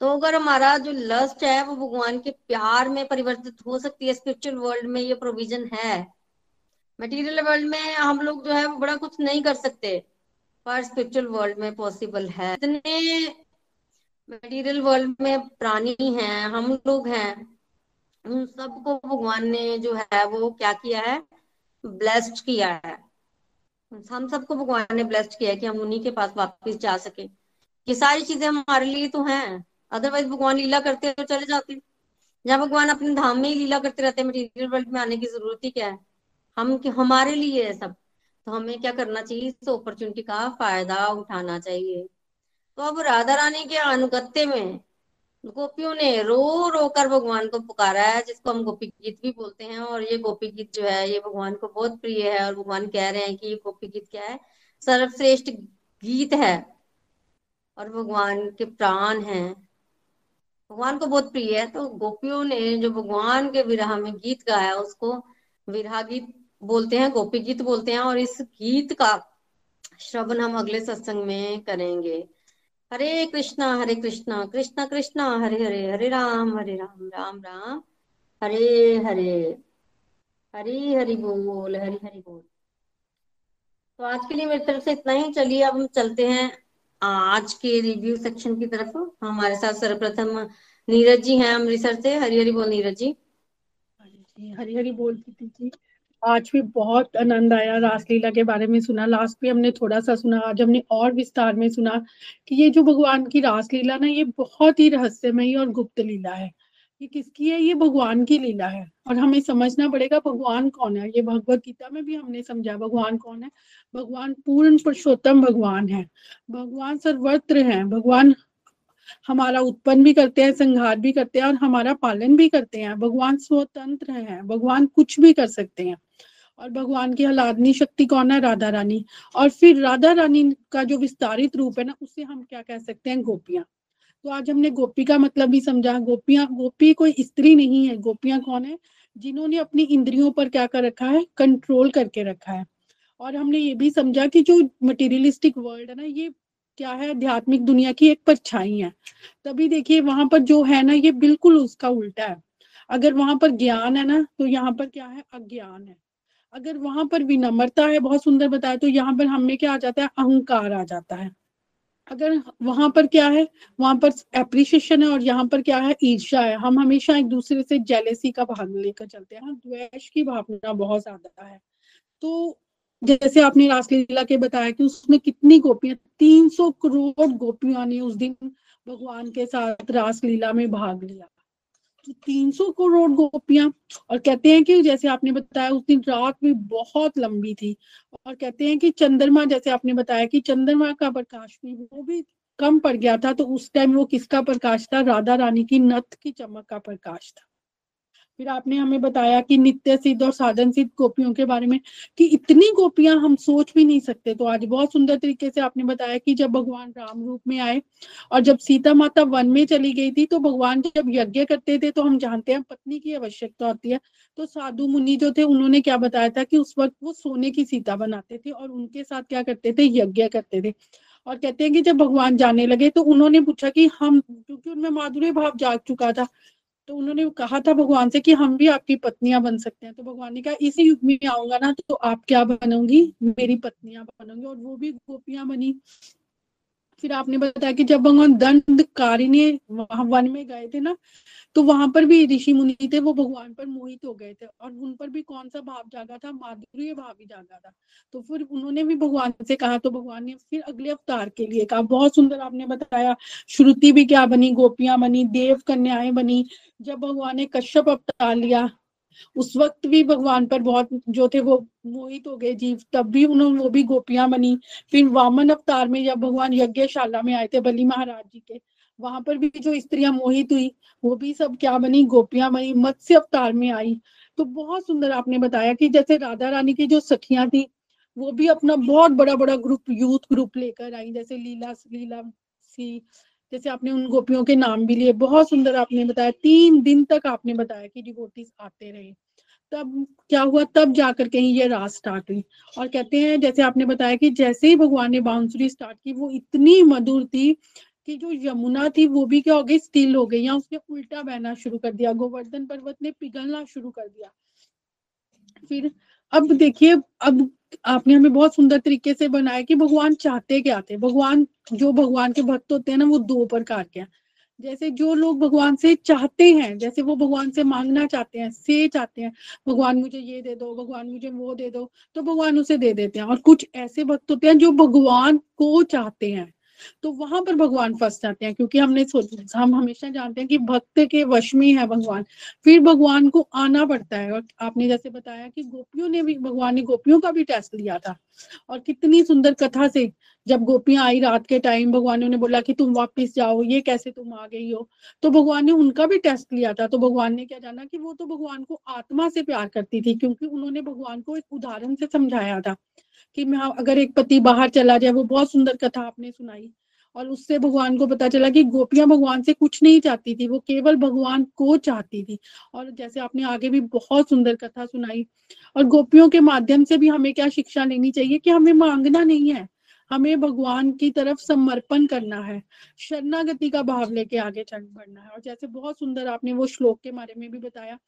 तो अगर हमारा जो लस्ट है, वो भगवान के प्यार में परिवर्तित हो सकती है स्पिरिचुअल वर्ल्ड में ये प्रोविज़न है। मटेरियल वर्ल्ड में हम लोग जो है वो बड़ा कुछ नहीं कर सकते। पर स्पिरिचुअल वर्ल्ड में पॉसिबल है। इतने मटेरियल वर्ल्ड में प्राणी हैं, हम लोग हैं। उन सबको भगवान ने जो है वो क्या किया है? ब्लेस्ड किया है। हम सबको भगवान ने ब्लेस्ड किया है कि हम उन्हीं के पास वापस जा सके। ये सारी चीज़ें हमारे लिए तो हैं। अदरवाइज़ भगवान लीला करते तो चले जाते। जहाँ भगवान अपने धाम में ही लीला करते रहते हैं मटीरियल वर्ल्ड में आने की ज़रूरत ही क्या है? हम हमारे लिए है सब। तो हमें क्या करना चाहिए? इस अपॉर्चुनिटी का फ़ायदा उठाना चाहिए। तो अब राधा रानी के अनुगत्य में गोपियों ने रो रो कर भगवान को पुकारा है, जिसको हम गोपी गीत भी बोलते हैं। और ये गोपी गीत जो है, ये भगवान को बहुत प्रिय है और भगवान कह रहे हैं कि ये गोपी गीत क्या है? सर्वश्रेष्ठ गीत है। और भगवान के प्राण हैं। भगवान को बहुत प्रिय है। तो गोपियों ने जो भगवान के विरह में गीत गाया, उसको विरह गीत बोलते हैं गोपी गीत बोलते हैं और इस गीत का श्रवण हम अगले सत्संग में करेंगे। हरे कृष्णा हरे कृष्णा कृष्णा कृष्णा, हरे हरे हरे राम हरे राम राम राम। हरे हरे, हरी हरि बोल, हरी हरि बोल। तो आज के लिए मेरी तरफ़ से इतना ही। चलिए अब हम चलते हैं आज के रिव्यू सेक्शन की तरफ़। हमारे साथ सर्वप्रथम नीरज जी हैं अमृतसर से। हरी हरी बोल नीरज जी। हरी हरी बोल जी। आज भी बहुत आनंद आया रासलीला के बारे में सुना। लास्ट भी हमने थोड़ा सा सुना, आज हमने और विस्तार में सुना कि ये जो भगवान की रासलीला ना, ये बहुत ही रहस्यमयी और गुप्त लीला है। ये किसकी है? ये भगवान की लीला है। और हमें समझना पड़ेगा भगवान कौन है? ये भगवत गीता में भी हमने समझा भगवान कौन है? भगवान पूर्ण पुरुषोत्तम भगवान है। भगवान सर्वत्र है। भगवान हमारा उत्पन्न भी करते हैं, संहार भी करते हैं और हमारा पालन भी करते हैं। भगवान स्वतंत्र है, भगवान कुछ भी कर सकते हैं। और भगवान की हलादनी शक्ति कौन है? राधा रानी। और फिर राधा रानी का जो विस्तारित रूप है ना उससे हम क्या कह सकते हैं? गोपियाँ। तो आज हमने गोपी का मतलब भी समझा। गोपियाँ, गोपी कोई स्त्री नहीं है। गोपियाँ कौन है? जिन्होंने अपनी इंद्रियों पर क्या कर रखा है? कंट्रोल करके रखा है। और हमने ये भी समझा कि जो मटेरियलिस्टिक वर्ल्ड है ना, ये क्या है? आध्यात्मिक दुनिया की एक परछाई है। तभी देखिए, वहाँ पर जो है ना, ये बिल्कुल उसका उल्टा है। अगर वहाँ पर ज्ञान है ना तो यहाँ पर क्या है? अज्ञान है। अगर वहाँ पर विनम्रता है, बहुत सुंदर बताया तो यहाँ पर हमें क्या आ जाता है? अहंकार आ जाता है। अगर वहाँ पर क्या है? वहाँ पर एप्रिसिएशन है, और यहाँ पर क्या है? ईर्षा है। हम हमेशा एक दूसरे से जेलेसी का भाग लेकर चलते हैं, द्वेष की भावना बहुत ज़्यादा है। तो जैसे आपने रासलीला के बताया कि उसमें कितनी गोपियाँ, तीन सौ करोड़ गोपियों ने उस दिन भगवान के साथ रासलीला में भाग लिया। तो तीन सौ करोड़ गोपियाँ, और कहते हैं कि जैसे आपने बताया उस दिन रात भी बहुत लंबी थी, और कहते हैं कि चंद्रमा, जैसे आपने बताया कि चंद्रमा का प्रकाश भी, वो भी कम पड़ गया था तो उस टाइम वो किसका प्रकाश था? राधा रानी की नथ की चमक का प्रकाश था। फिर आपने हमें बताया कि नित्य सिद्ध और साधन सिद्ध गोपियों के बारे में कि इतनी गोपियाँ हम सोच भी नहीं सकते। तो आज बहुत सुंदर तरीके से आपने बताया कि जब भगवान राम रूप में आए और जब सीता माता वन में चली गई थी तो भगवान जब यज्ञ करते थे तो हम जानते हैं पत्नी की आवश्यकता होती है। तो साधु मुनि जो थे, उन्होंने क्या बताया था कि उस वक्त वो सोने की सीता बनाते थे और उनके साथ क्या करते थे? यज्ञ करते थे। और कहते हैं कि जब भगवान जाने लगे तो उन्होंने पूछा कि हम, क्योंकि उनमें माधुर्य भाव जाग चुका था तो उन्होंने कहा था भगवान से कि हम भी आपकी पत्नियाँ बन सकते हैं। तो भगवान ने कहा, इसी युग में आऊँगा ना तो आप क्या बनोगी? मेरी पत्नियाँ बनोगी। और वो भी गोपियाँ बनी। फिर आपने बताया कि जब भगवान दंडकारिणी वहाँ वन में गए थे ना तो वहाँ पर भी ऋषि मुनि थे, वो भगवान पर मोहित हो गए थे। और उन पर भी कौन सा भाव जागा था? माधुर्य भाव ही जागा था। तो फिर उन्होंने भी भगवान से कहा तो भगवान ने फिर अगले अवतार के लिए कहा। बहुत सुंदर आपने बताया, श्रुति भी क्या बनी, गोपियाँ बनी, देव कन्याएँ बनी। जब भगवान ने कश्यप अवतार लिया उस वक्त भी भगवान पर बहुत जो थे वो मोहित हो गए जीव, तब भी उन्होंने वो भी गोपियाँ बनी। फिर वामन अवतार में जब भगवान यज्ञशाला में आए थे बली महाराज जी के, वहाँ पर भी जो स्त्रियाँ मोहित हुई, वो भी सब क्या बनी, गोपियाँ बनी, मत्स्य अवतार में आई। तो बहुत सुंदर आपने बताया कि जैसे राधा रानी की जो सखियाँ थी, वो भी अपना बहुत बड़ा बड़ा ग्रुप यूथ ग्रुप लेकर आई, जैसे लीला लीला सी जैसे आपने उन गोपियों के नाम भी लिए, बहुत सुंदर आपने बताया। तीन दिन तक आपने बताया कि डिवोटीज आते रहे। तब क्या हुआ? तब जाकर कहीं ये रात स्टार्ट हुई। और कहते हैं, जैसे आपने बताया कि जैसे ही भगवान ने बांसुरी स्टार्ट की, वो इतनी मधुर थी कि जो यमुना थी, वो भी क्या हो गई? स्टिल हो गई। या उसने उल्टा बहना शुरू कर दिया। गोवर्धन पर्वत ने पिघलना शुरू कर दिया। फिर अब देखिए, अब आपने हमें बहुत सुंदर तरीके से बनाया कि भगवान चाहते क्या थे? भगवान, जो भगवान के भक्त होते हैं ना, वो दो प्रकार के हैं। जैसे जो लोग भगवान से चाहते हैं, जैसे वो भगवान से मांगना चाहते हैं, से चाहते हैं, भगवान मुझे ये दे दो, भगवान मुझे वो दे दो तो भगवान उसे दे देते हैं। और कुछ ऐसे भक्त होते हैं जो भगवान को चाहते हैं। तो वहाँ पर भगवान फंस जाते हैं, क्योंकि हमने हम हमेशा जानते हैं कि भक्त के वश में है भगवान। फिर भगवान को आना पड़ता है, और आपने जैसे बताया कि गोपियों ने भी, भगवान ने गोपियों का भी टेस्ट लिया था। और कितनी सुंदर कथा से जब गोपियाँ आई रात के टाइम भगवान ने उन्हें बोला कि तुम वापस जाओ, ये कैसे तुम आ गई हो? तो भगवान ने उनका भी टेस्ट लिया था। तो भगवान ने क्या जाना कि वो तो भगवान को आत्मा से प्यार करती थी, क्योंकि उन्होंने भगवान को एक उदाहरण से समझाया था। कि मैं अगर एक पति बाहर चला जाए, वो बहुत सुंदर कथा आपने सुनाई। और उससे भगवान को पता चला कि गोपियाँ भगवान से कुछ नहीं चाहती थी, वो केवल भगवान को चाहती थी। और जैसे आपने आगे भी बहुत सुंदर कथा सुनाई। और गोपियों के माध्यम से भी हमें क्या शिक्षा लेनी चाहिए कि हमें मांगना नहीं है? हमें भगवान की तरफ़ समर्पण करना है, शरणागति का भाव लेके आगे चल बढ़ना है। और जैसे बहुत सुंदर आपने वो श्लोक के बारे में भी बताया,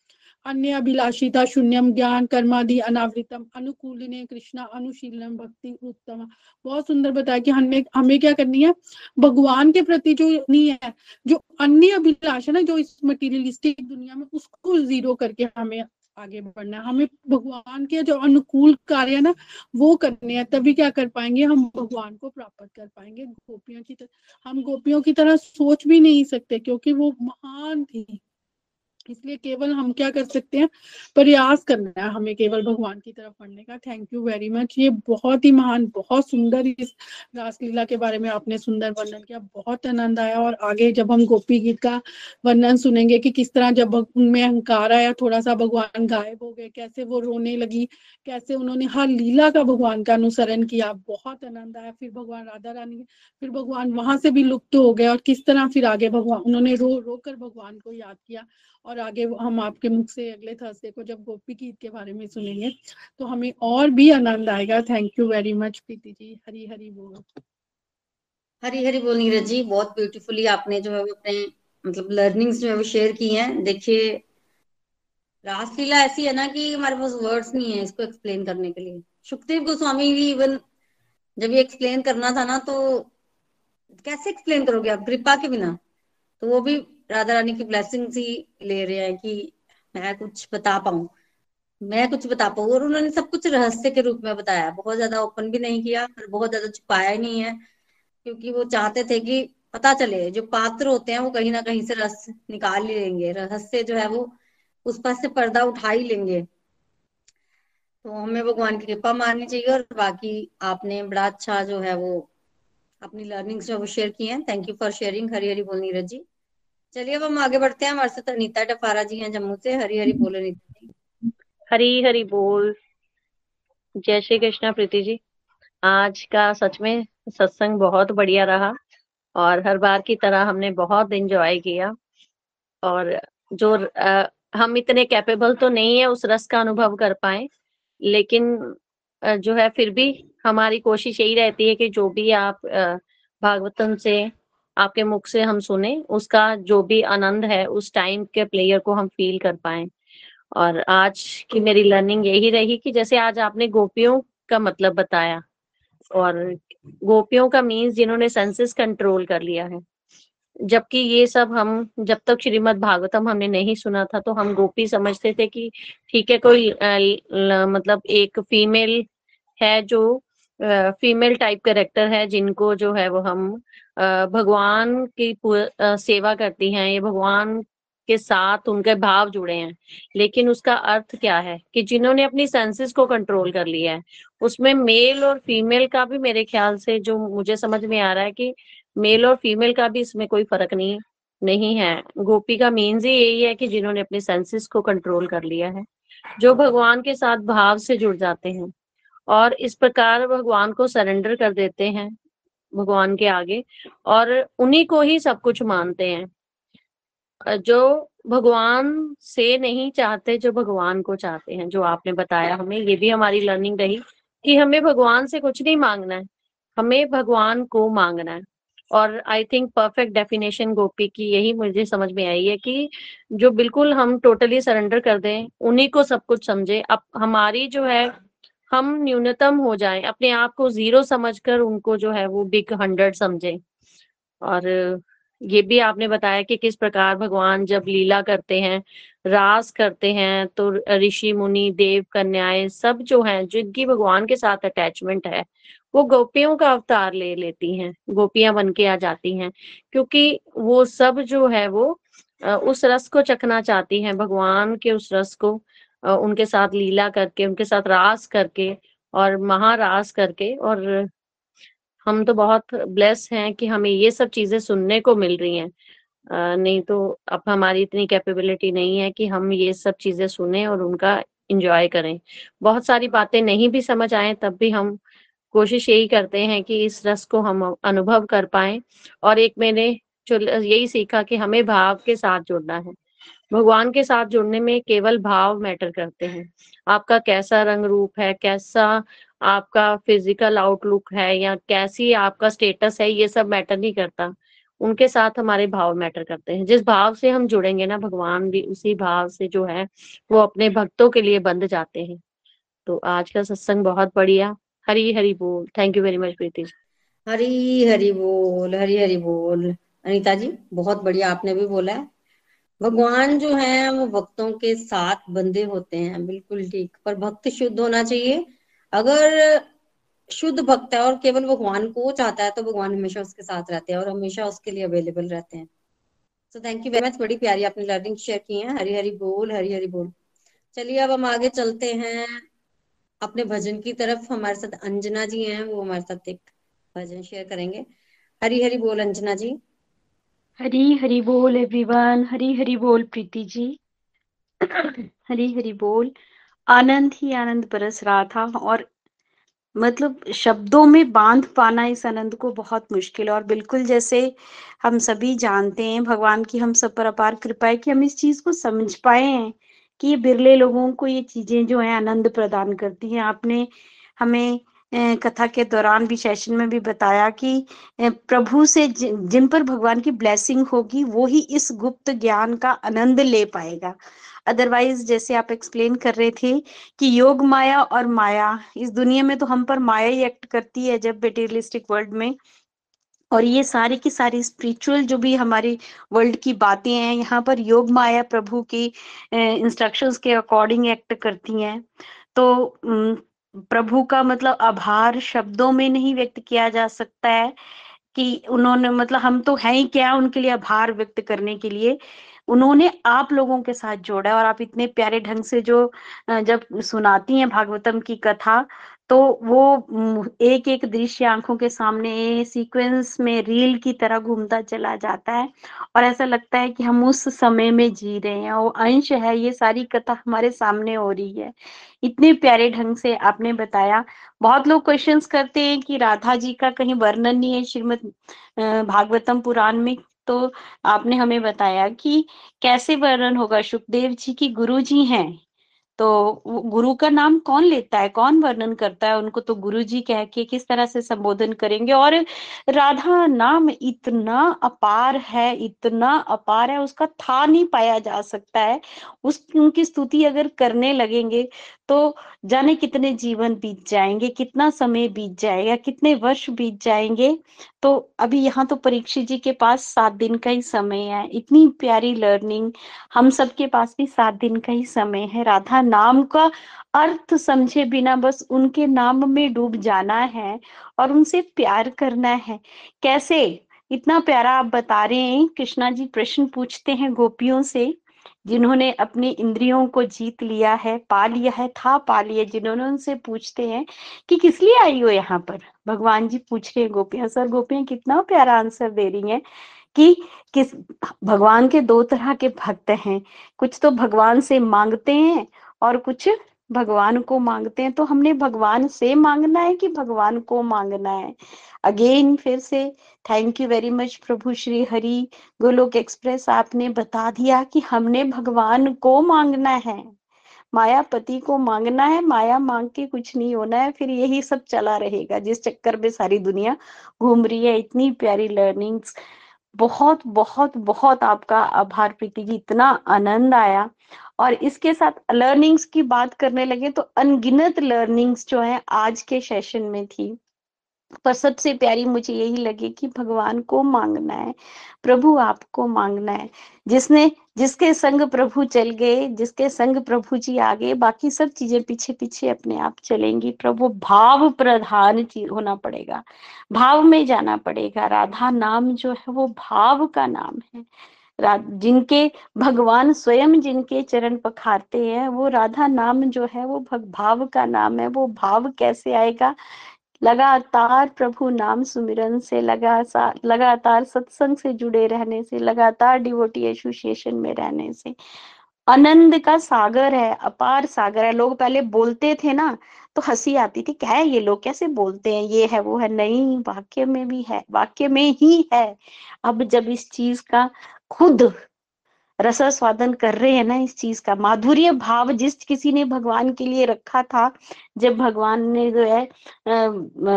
अन्य अभिलाषिता शून्यम ज्ञान कर्मादि अनावृतम अनुकूलिने कृष्णा अनुशीलम भक्ति उत्तम। बहुत सुंदर बताया कि हमें हमें क्या करनी है? भगवान के प्रति जो नहीं है, जो अन्य अभिलाषा ना, जो इस मटीरियलिस्टिक दुनिया में, उसको ज़ीरो करके हमें आगे बढ़ना है। हमें भगवान के जो अनुकूल कार्य है ना, वो करने हैं, तभी क्या कर पाएँगे? हम भगवान को प्राप्त कर पाएँगे। गोपियों की तरह हम गोपियों की तरह सोच भी नहीं सकते, क्योंकि वो महान थी। इसलिए केवल हम क्या कर सकते हैं? प्रयास करना है हमें केवल भगवान की तरफ़ पढ़ने का। थैंक यू वेरी मच ये बहुत ही महान, बहुत सुंदर इस रासलीला के बारे में आपने सुंदर वर्णन किया। बहुत आनंद आया और आगे जब हम गोपी गीत का वर्णन सुनेंगे कि किस तरह जब उनमें अहंकार आया थोड़ा सा भगवान गायब हो गए, कैसे वो रोने लगी, कैसे उन्होंने हर लीला का भगवान का अनुसरण किया, बहुत आनंद आया। फिर भगवान राधा रानी, फिर भगवान वहाँ से भी लुप्त हो गए और किस तरह फिर आगे भगवान, उन्होंने रो रो कर भगवान को याद किया। और आगे हम आपके मुख से अगले थर्सडे को जब गोपी गीत के बारे में सुनेंगे तो हमें और भी आनंद आएगा। Thank you very much Preeti ji. Hari Hari बोल। हरी हरी बोल, नीरज जी। बहुत ब्यूटीफुली आपने जो है वो अपने मतलब लर्निंग्स जो है वो शेयर की हैं। देखिए, रासलीला ऐसी है ना कि हमारे पास वर्ड्स नहीं है इसको एक्सप्लेन करने के लिए। सुखदेव गोस्वामी भी इवन जब ये एक्सप्लेन करना था ना तो कैसे एक्सप्लेन करोगे आप? कृपा के बिना। तो वो भी राधा रानी की ब्लेसिंग ही ले रहे हैं कि मैं कुछ बता पाऊँ। मैं कुछ बता पाऊँ और उन्होंने सब कुछ रहस्य के रूप में बताया। बहुत ज़्यादा ओपन भी नहीं किया और बहुत ज़्यादा छुपाया नहीं है, क्योंकि वो चाहते थे कि पता चले, जो पात्र होते हैं वो कहीं ना कहीं से रस निकाल ही लेंगे। रहस्य जो है वो उस पर से पर्दा उठा ही लेंगे। तो हमें भगवान की कृपा माननी चाहिए और बाकी आपने बड़ा अच्छा जो है वो अपनी लर्निंग्स जो वो शेयर की हैं। Thank you for sharing Hari Hari बोल नीरज जी। चलिए अब हम आगे बढ़ते हैं। हमारे साथ अनीता टफारा जी हैं जम्मू से। हरी हरी बोल अनीता जी। हरी हरी बोल। जय श्री कृष्णा प्रीति जी। आज का सच में सत्संग बहुत बढ़िया रहा और हर बार की तरह हमने बहुत इंजॉय किया और जो आ, हम इतने कैपेबल तो नहीं है उस रस का अनुभव कर पाए लेकिन जो है फिर भी हमारी कोशिश यही रहती है कि जो भी आप भागवतम से आपके मुख से हम सुने उसका जो भी आनंद है उस टाइम के प्लेयर को हम फील कर पाए। और आज की मेरी लर्निंग यही रही कि जैसे आज आपने गोपियों का मतलब बताया और गोपियों का मीन्स जिन्होंने सेंसेस कंट्रोल कर लिया है। जबकि ये सब हम जब तक श्रीमद भागवतम हमने नहीं सुना था तो हम गोपी समझते थे कि ठीक है कोई ल, ल, मतलब एक फीमेल है जो फीमेल टाइप करेक्टर है, जिनको जो है वो हम भगवान की सेवा करती हैं, ये भगवान के साथ उनके भाव जुड़े हैं। लेकिन उसका अर्थ क्या है कि जिन्होंने अपनी सेंसेस को कंट्रोल कर लिया है, उसमें मेल और फीमेल का भी मेरे ख्याल से जो मुझे समझ में आ रहा है कि मेल और फीमेल का भी इसमें कोई फ़र्क नहीं नहीं है। गोपी का मीन्स ही यही है कि जिन्होंने अपने सेंसेस को कंट्रोल कर लिया है, जो भगवान के साथ भाव से जुड़ जाते हैं। और इस प्रकार भगवान को सरेंडर कर देते हैं भगवान के आगे और उन्हीं को ही सब कुछ मानते हैं। जो भगवान से नहीं चाहते, जो भगवान को चाहते हैं, जो आपने बताया हमें, ये भी हमारी लर्निंग रही कि हमें भगवान से कुछ नहीं मांगना है, हमें भगवान को मांगना है। और I think perfect definition Gopi की यही मुझे समझ में आई है कि जो बिल्कुल हम टोटली सरेंडर कर दें, उन्हीं को सब कुछ समझे। अब हमारी जो है हम न्यूनतम हो जाएँ, अपने आप को ज़ीरो समझकर उनको जो है वो बिग हंड्रेड समझे। और ये भी आपने बताया कि किस प्रकार भगवान जब लीला करते हैं, रास करते हैं तो ऋषि, मुनि, देव, कन्याएँ सब जो हैं, जिनकी भगवान के साथ अटैचमेंट है, वो गोपियों का अवतार ले लेती हैं, गोपियाँ बन के आ जाती हैं, क्योंकि वो सब जो है वो उस रस को चखना चाहती हैं, भगवान के उस रस को। उनके साथ लीला करके, उनके साथ रास करके और महारास करके और हम तो बहुत ब्लेस हैं कि हमें ये सब चीज़ें सुनने को मिल रही हैं। नहीं तो अब हमारी इतनी कैपेबिलिटी नहीं है कि हम ये सब चीज़ें सुने और उनका इंजॉय करें। बहुत सारी बातें नहीं भी समझ आए तब भी हम कोशिश यही करते हैं कि इस रस को हम अनुभव कर पाए और एक मैंने यही सीखा कि हमें भाव के साथ जुड़ना है। भगवान के साथ जुड़ने में केवल भाव मैटर करते हैं। आपका कैसा रंग रूप है, कैसा आपका फ़िज़िकल आउटलुक है या कैसी आपका स्टेटस है, ये सब मैटर नहीं करता। उनके साथ हमारे भाव मैटर करते हैं। जिस भाव से हम जुड़ेंगे ना, भगवान भी उसी भाव से जो है, वो अपने भक्तों के लिए बंध जाते हैं। तो आज का सत्संग बहुत बढ़िया। हरी हरी बोल। Thank you very much Preeti Hari Hari बोल, हरी हरी बोल। अनिता जी, बहुत बढ़िया आपने भी बोला है। भगवान जो है, वो भक्तों के साथ बंधे होते हैं, बिल्कुल ठीक। पर भक्त शुद्ध होना चाहिए। अगर शुद्ध भक्त है और केवल भगवान को चाहता है तो भगवान हमेशा उसके साथ रहते हैं और हमेशा उसके लिए अवेलेबल रहते हैं। So thank you very much बड़ी प्यारी आपने लर्निंग शेयर की है। हरी हरी बोल, हरी हरी बोल। चलिए, अब हम आगे चलते हैं। अपने भजन की तरफ़। हमारे साथ अंजना जी हैं, वो हमारे साथ एक भजन शेयर करेंगे। हरी हरी बोल, अंजना जी। हरी हरी बोल एवरीवन हरी हरी बोल, प्रीति जी। हरी हरी बोल। आनंद ही आनंद बरस रहा था और मतलब शब्दों में बाँध पाना इस आनंद को बहुत मुश्किल और बिल्कुल जैसे हम सभी जानते हैं, भगवान की हम सब पर अपार कृपा है कि हम इस चीज़ को समझ पाए हैं कि ये बिरले लोगों को ये चीज़ें जो है आनंद प्रदान करती हैं। आपने हमें कथा के दौरान भी सेशन में भी बताया कि प्रभु से जिन पर भगवान की ब्लेसिंग होगी, वो ही इस गुप्त ज्ञान का आनंद ले पाएगा। अदरवाइज़ जैसे आप एक्सप्लेन कर रहे थे कि योग माया और माया, इस दुनिया में तो हम पर माया ही एक्ट करती है जब मेटेरियलिस्टिक वर्ल्ड में। और ये सारी की सारी स्पिरिचुअल जो भी हमारी वर्ल्ड की बातें हैं, यहाँ पर योग माया प्रभु की इंस्ट्रक्शंस के अकॉर्डिंग एक्ट करती हैं। तो प्रभु का मतलब आभार शब्दों में नहीं व्यक्त किया जा सकता है कि उन्होंने मतलब हम तो हैं ही क्या उनके लिए आभार व्यक्त करने के लिए? उन्होंने आप लोगों के साथ जोड़ा और आप इतने प्यारे ढंग से जो जब सुनाती हैं भागवतम की कथा तो वो एक एक दृश्य आँखों के सामने सीक्वेंस में रील की तरह घूमता चला जाता है और ऐसा लगता है कि हम उस समय में जी रहे हैं वो अंश है, ये सारी कथा हमारे सामने हो रही है। इतने प्यारे ढंग से आपने बताया। बहुत लोग क्वेश्चंस करते हैं कि राधा जी का कहीं वर्णन नहीं है श्रीमद भागवतम पुराण में। तो आपने हमें बताया कि कैसे वर्णन होगा? सुखदेव जी की गुरु जी हैं। तो गुरु का नाम कौन लेता है? कौन वर्णन करता है? उनको तो गुरु जी कह के किस तरह से संबोधन करेंगे? और राधा नाम इतना अपार है, इतना अपार है, उसका था नहीं पाया जा सकता है। उस उनकी स्तुति अगर करने लगेंगे तो जाने कितने जीवन बीत जाएँगे, कितना समय बीत जाएगा, कितने वर्ष बीत जाएँगे। तो अभी यहाँ तो परीक्षित जी के पास सात दिन का ही समय है, इतनी प्यारी लर्निंग हम सबके पास भी सात दिन का ही समय है। राधा नाम का अर्थ समझे बिना बस उनके नाम में डूब जाना है और उनसे प्यार करना है। कैसे? इतना प्यारा आप बता रहे हैं। कृष्णा जी प्रश्न पूछते हैं गोपियों से। जिन्होंने अपनी इंद्रियों को जीत लिया है, पा लिया है, था पा लिया जिन्होंने उनसे पूछते हैं कि किस लिए आई हो यहाँ पर? भगवान जी पूछ रहे हैं, गोपियाँ, सर गोपियाँ, कितना प्यारा आंसर दे रही हैं कि किस, भगवान के दो तरह के भक्त हैं। कुछ तो भगवान से मांगते हैं और कुछ भगवान को मांगते हैं तो हमने भगवान से मांगना है कि भगवान को मांगना है? अगेन फिर से thank you very much Prabhu Shri Hari. Golok express आपने बता दिया कि हमने भगवान को मांगना है। माया पति को मांगना है, माया मांग के कुछ नहीं होना है, फिर यही सब चला रहेगा। जिस चक्कर में सारी दुनिया घूम रही है, इतनी प्यारी लर्निंग्स बहुत बहुत बहुत आपका आभार, प्रीति जी, इतना आनंद आया। और इसके साथ लर्निंग्स की बात करने लगे तो अनगिनत लर्निंग्स जो है आज के सेशन में थी। पर सबसे प्यारी मुझे यही लगे कि भगवान को मांगना है, प्रभु आपको मांगना है। जिसने, जिसके संग प्रभु चल गए, जिसके संग प्रभु जी आ गए, बाकी सब चीज़ें पीछे पीछे अपने आप चलेंगी। प्रभु भाव प्रधान होना पड़ेगा, भाव में जाना पड़ेगा। राधा नाम जो है वो भाव का नाम है। जिनके भगवान स्वयं जिनके चरण पखारते हैं, वो राधा नाम जो है, वो भाव का नाम है, वो भाव कैसे आएगा? लगातार प्रभु नाम सुमिरन से लगातार लगातार सत्संग से जुड़े रहने से, लगातार डिवोटी एसोसिएशन में रहने से। आनंद का सागर है, अपार सागर है। लोग पहले बोलते थे ना तो हँसी आती थी, क्या है ये लोग? कैसे बोलते हैं? ये है, वो है। नहीं, वाक्य में भी है, वाक्य में ही है। अब जब इस चीज़ का खुद रस स्वादन कर रहे हैं ना इस चीज़ का। माधुर्य भाव जिस किसी ने भगवान के लिए रखा था, जब भगवान ने जो है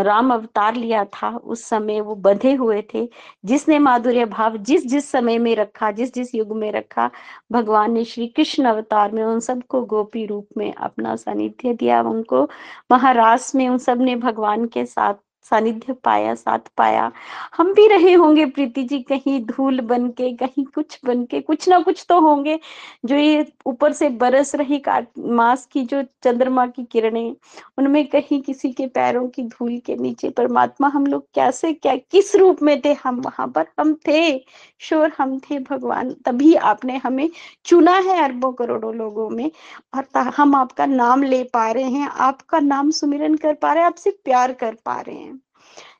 राम अवतार लिया था, उस समय वो बंधे हुए थे। जिसने माधुर्य भाव जिस जिस समय में रखा, जिस जिस युग में रखा, भगवान ने श्री कृष्ण अवतार में उन सबको गोपी रूप में अपना सानिध्य दिया। उनको महाराज में उन सबने भगवान के साथ सानिध्य पाया, साथ पाया। हम भी रहे होंगे प्रीति जी, कहीं धूल बन के कहीं कुछ बन के कुछ ना कुछ तो होंगे जो ये ऊपर से बरस रही मास की जो चंद्रमा की किरणें, उनमें कहीं किसी के पैरों की धूल के नीचे परमात्मा हम लोग कैसे, क्या, किस रूप में थे? हम वहाँ पर, हम थे श्योर हम थे भगवान, तभी आपने हमें चुना है अरबों करोड़ों लोगों में। और हम आपका नाम ले पा रहे हैं, आपका नाम सुमिरन कर पा रहे हैं, आपसे प्यार कर पा रहे हैं।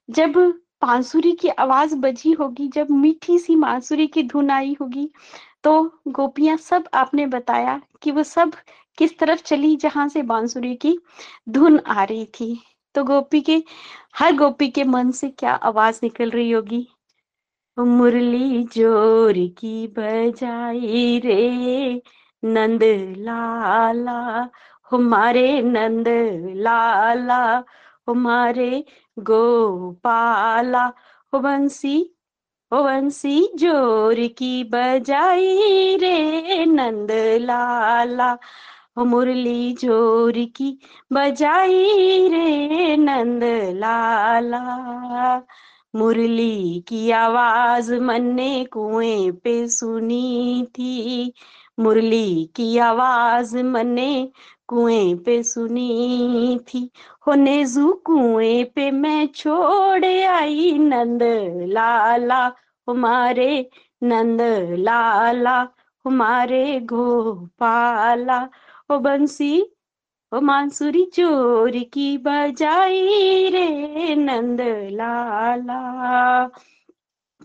जब बांसुरी की आवाज़ बजी होगी, जब मीठी सी बांसुरी की धुन आई होगी तो गोपियाँ सब आपने बताया कि वो सब किस तरफ़ चली जहाँ से बांसुरी की धुन आ रही थी। तो गोपी के, हर गोपी के मन से क्या आवाज़ निकल रही होगी? मुरली ज़ोर की बजाई रे, नंद लाला, हमारे नंद लाला, हमारे गोपाला, हो बंसी ओ बंसी ज़ोर की बजाई रे नंद लाला ओ मुरली ज़ोर की बजाई रे नंद लाला मुरली की आवाज़ मन ने कुएँ पे सुनी थी। मुरली की आवाज़ मन कुएँ पे सुनी थी। हो नेजू कुएँ पे मैं छोड़ आई नंद लाला। हमारे नंद लाला, हमारे गोपाला। ओ बंसी, ओ मांसुरी चोर की बजाई रे नंद लाला।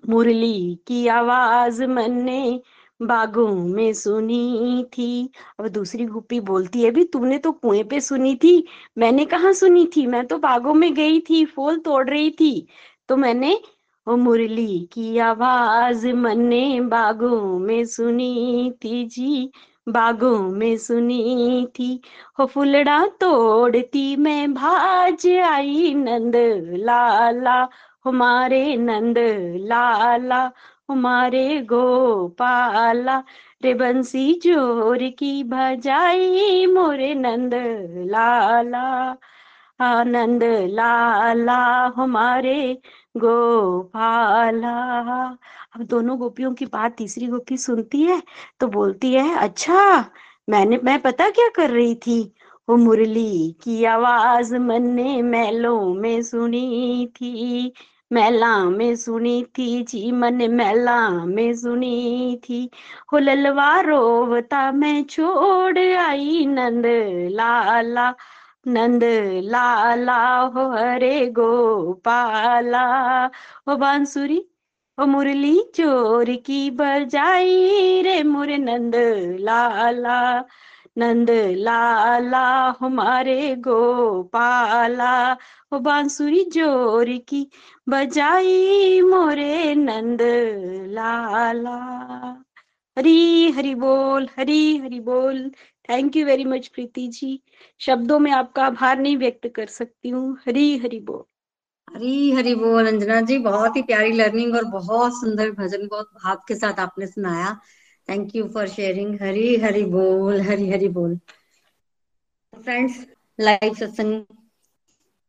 मुरली की आवाज़ मन ने बागों में सुनी थी। अब दूसरी गुप्पी बोलती है भी तूने तो कुएँ पे सुनी थी। मैंने कहा सुनी थी? मैं तो बागों में गई थी, फूल तोड़ रही थी। तो मैंने मुरली की आवाज़ मन बागों में सुनी थी जी, बागों में सुनी थी। हो फुलड़ा तोड़ती मैं, भाज आई नंद लाला। हमारे नंद लाला हमारे गोपाला, रे बंसी ज़ोर की भजाई मोरे नंद लाला। आनंद लाला हमारे गोपाला। अब दोनों गोपियों की बात तीसरी गोपी सुनती है तो बोलती है अच्छा मैंने, मैं पता क्या कर रही थी? वो मुरली की आवाज़ मन ने मैलों में सुनी थी। मैला में सुनी थी जी मन, मैला में सुनी थी। हो ललवा रोवता मैं छोड़ आई नंद लाला नंद लाला हो हरे गोपाला। हो बांसुरी, ओ मुरली चोर की बजाई रे मुरे नंद लाला। नंद, लाला हमारे, गोपाला, ओ बांसुरी ज़ोर की बजाई मोरे नंद, लाला। हरी हरी बोल, हरी हरी बोल। Thank you very much Preeti ji. शब्दों में आपका आभार नहीं व्यक्त कर सकती हूँ। हरी हरी बोल। हरी हरी बोल, अंजना जी, बहुत ही प्यारी लर्निंग और बहुत सुंदर भजन बहुत भाव के साथ आपने सुनाया। Thank you for sharing Hari Hari बोल हरी हरी बोल फ्रेंड्स लाइव सत्संग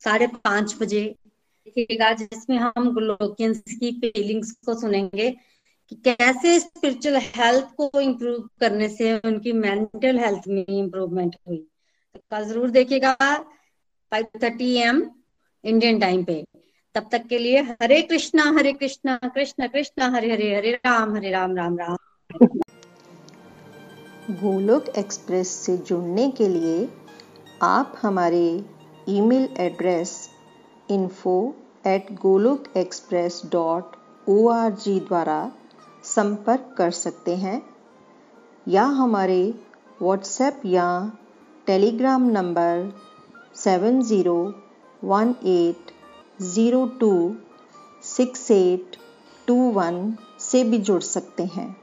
साढ़े पाँच बजे देखिएगा, जिसमें हम गोलोकियंस की फीलिंग्स को सुनेंगे कि कैसे स्पिरिचुअल हेल्थ को इम्प्रूव करने से उनकी मेंटल हेल्थ में इम्प्रूवमेंट हुई। तो कल ज़रूर देखिएगा five thirty AM Indian time पे। तब तक के लिए हरे कृष्णा हरे कृष्णा, कृष्ण कृष्ण, हरे हरे हरे राम हरे राम राम राम। गोलोक एक्सप्रेस से जुड़ने के लिए आप हमारे email address info at Golok Express dot O R G द्वारा संपर्क कर सकते हैं, या हमारे व्हाट्सएप या Telegram number seven zero one eight zero two six eight two one से भी जुड़ सकते हैं।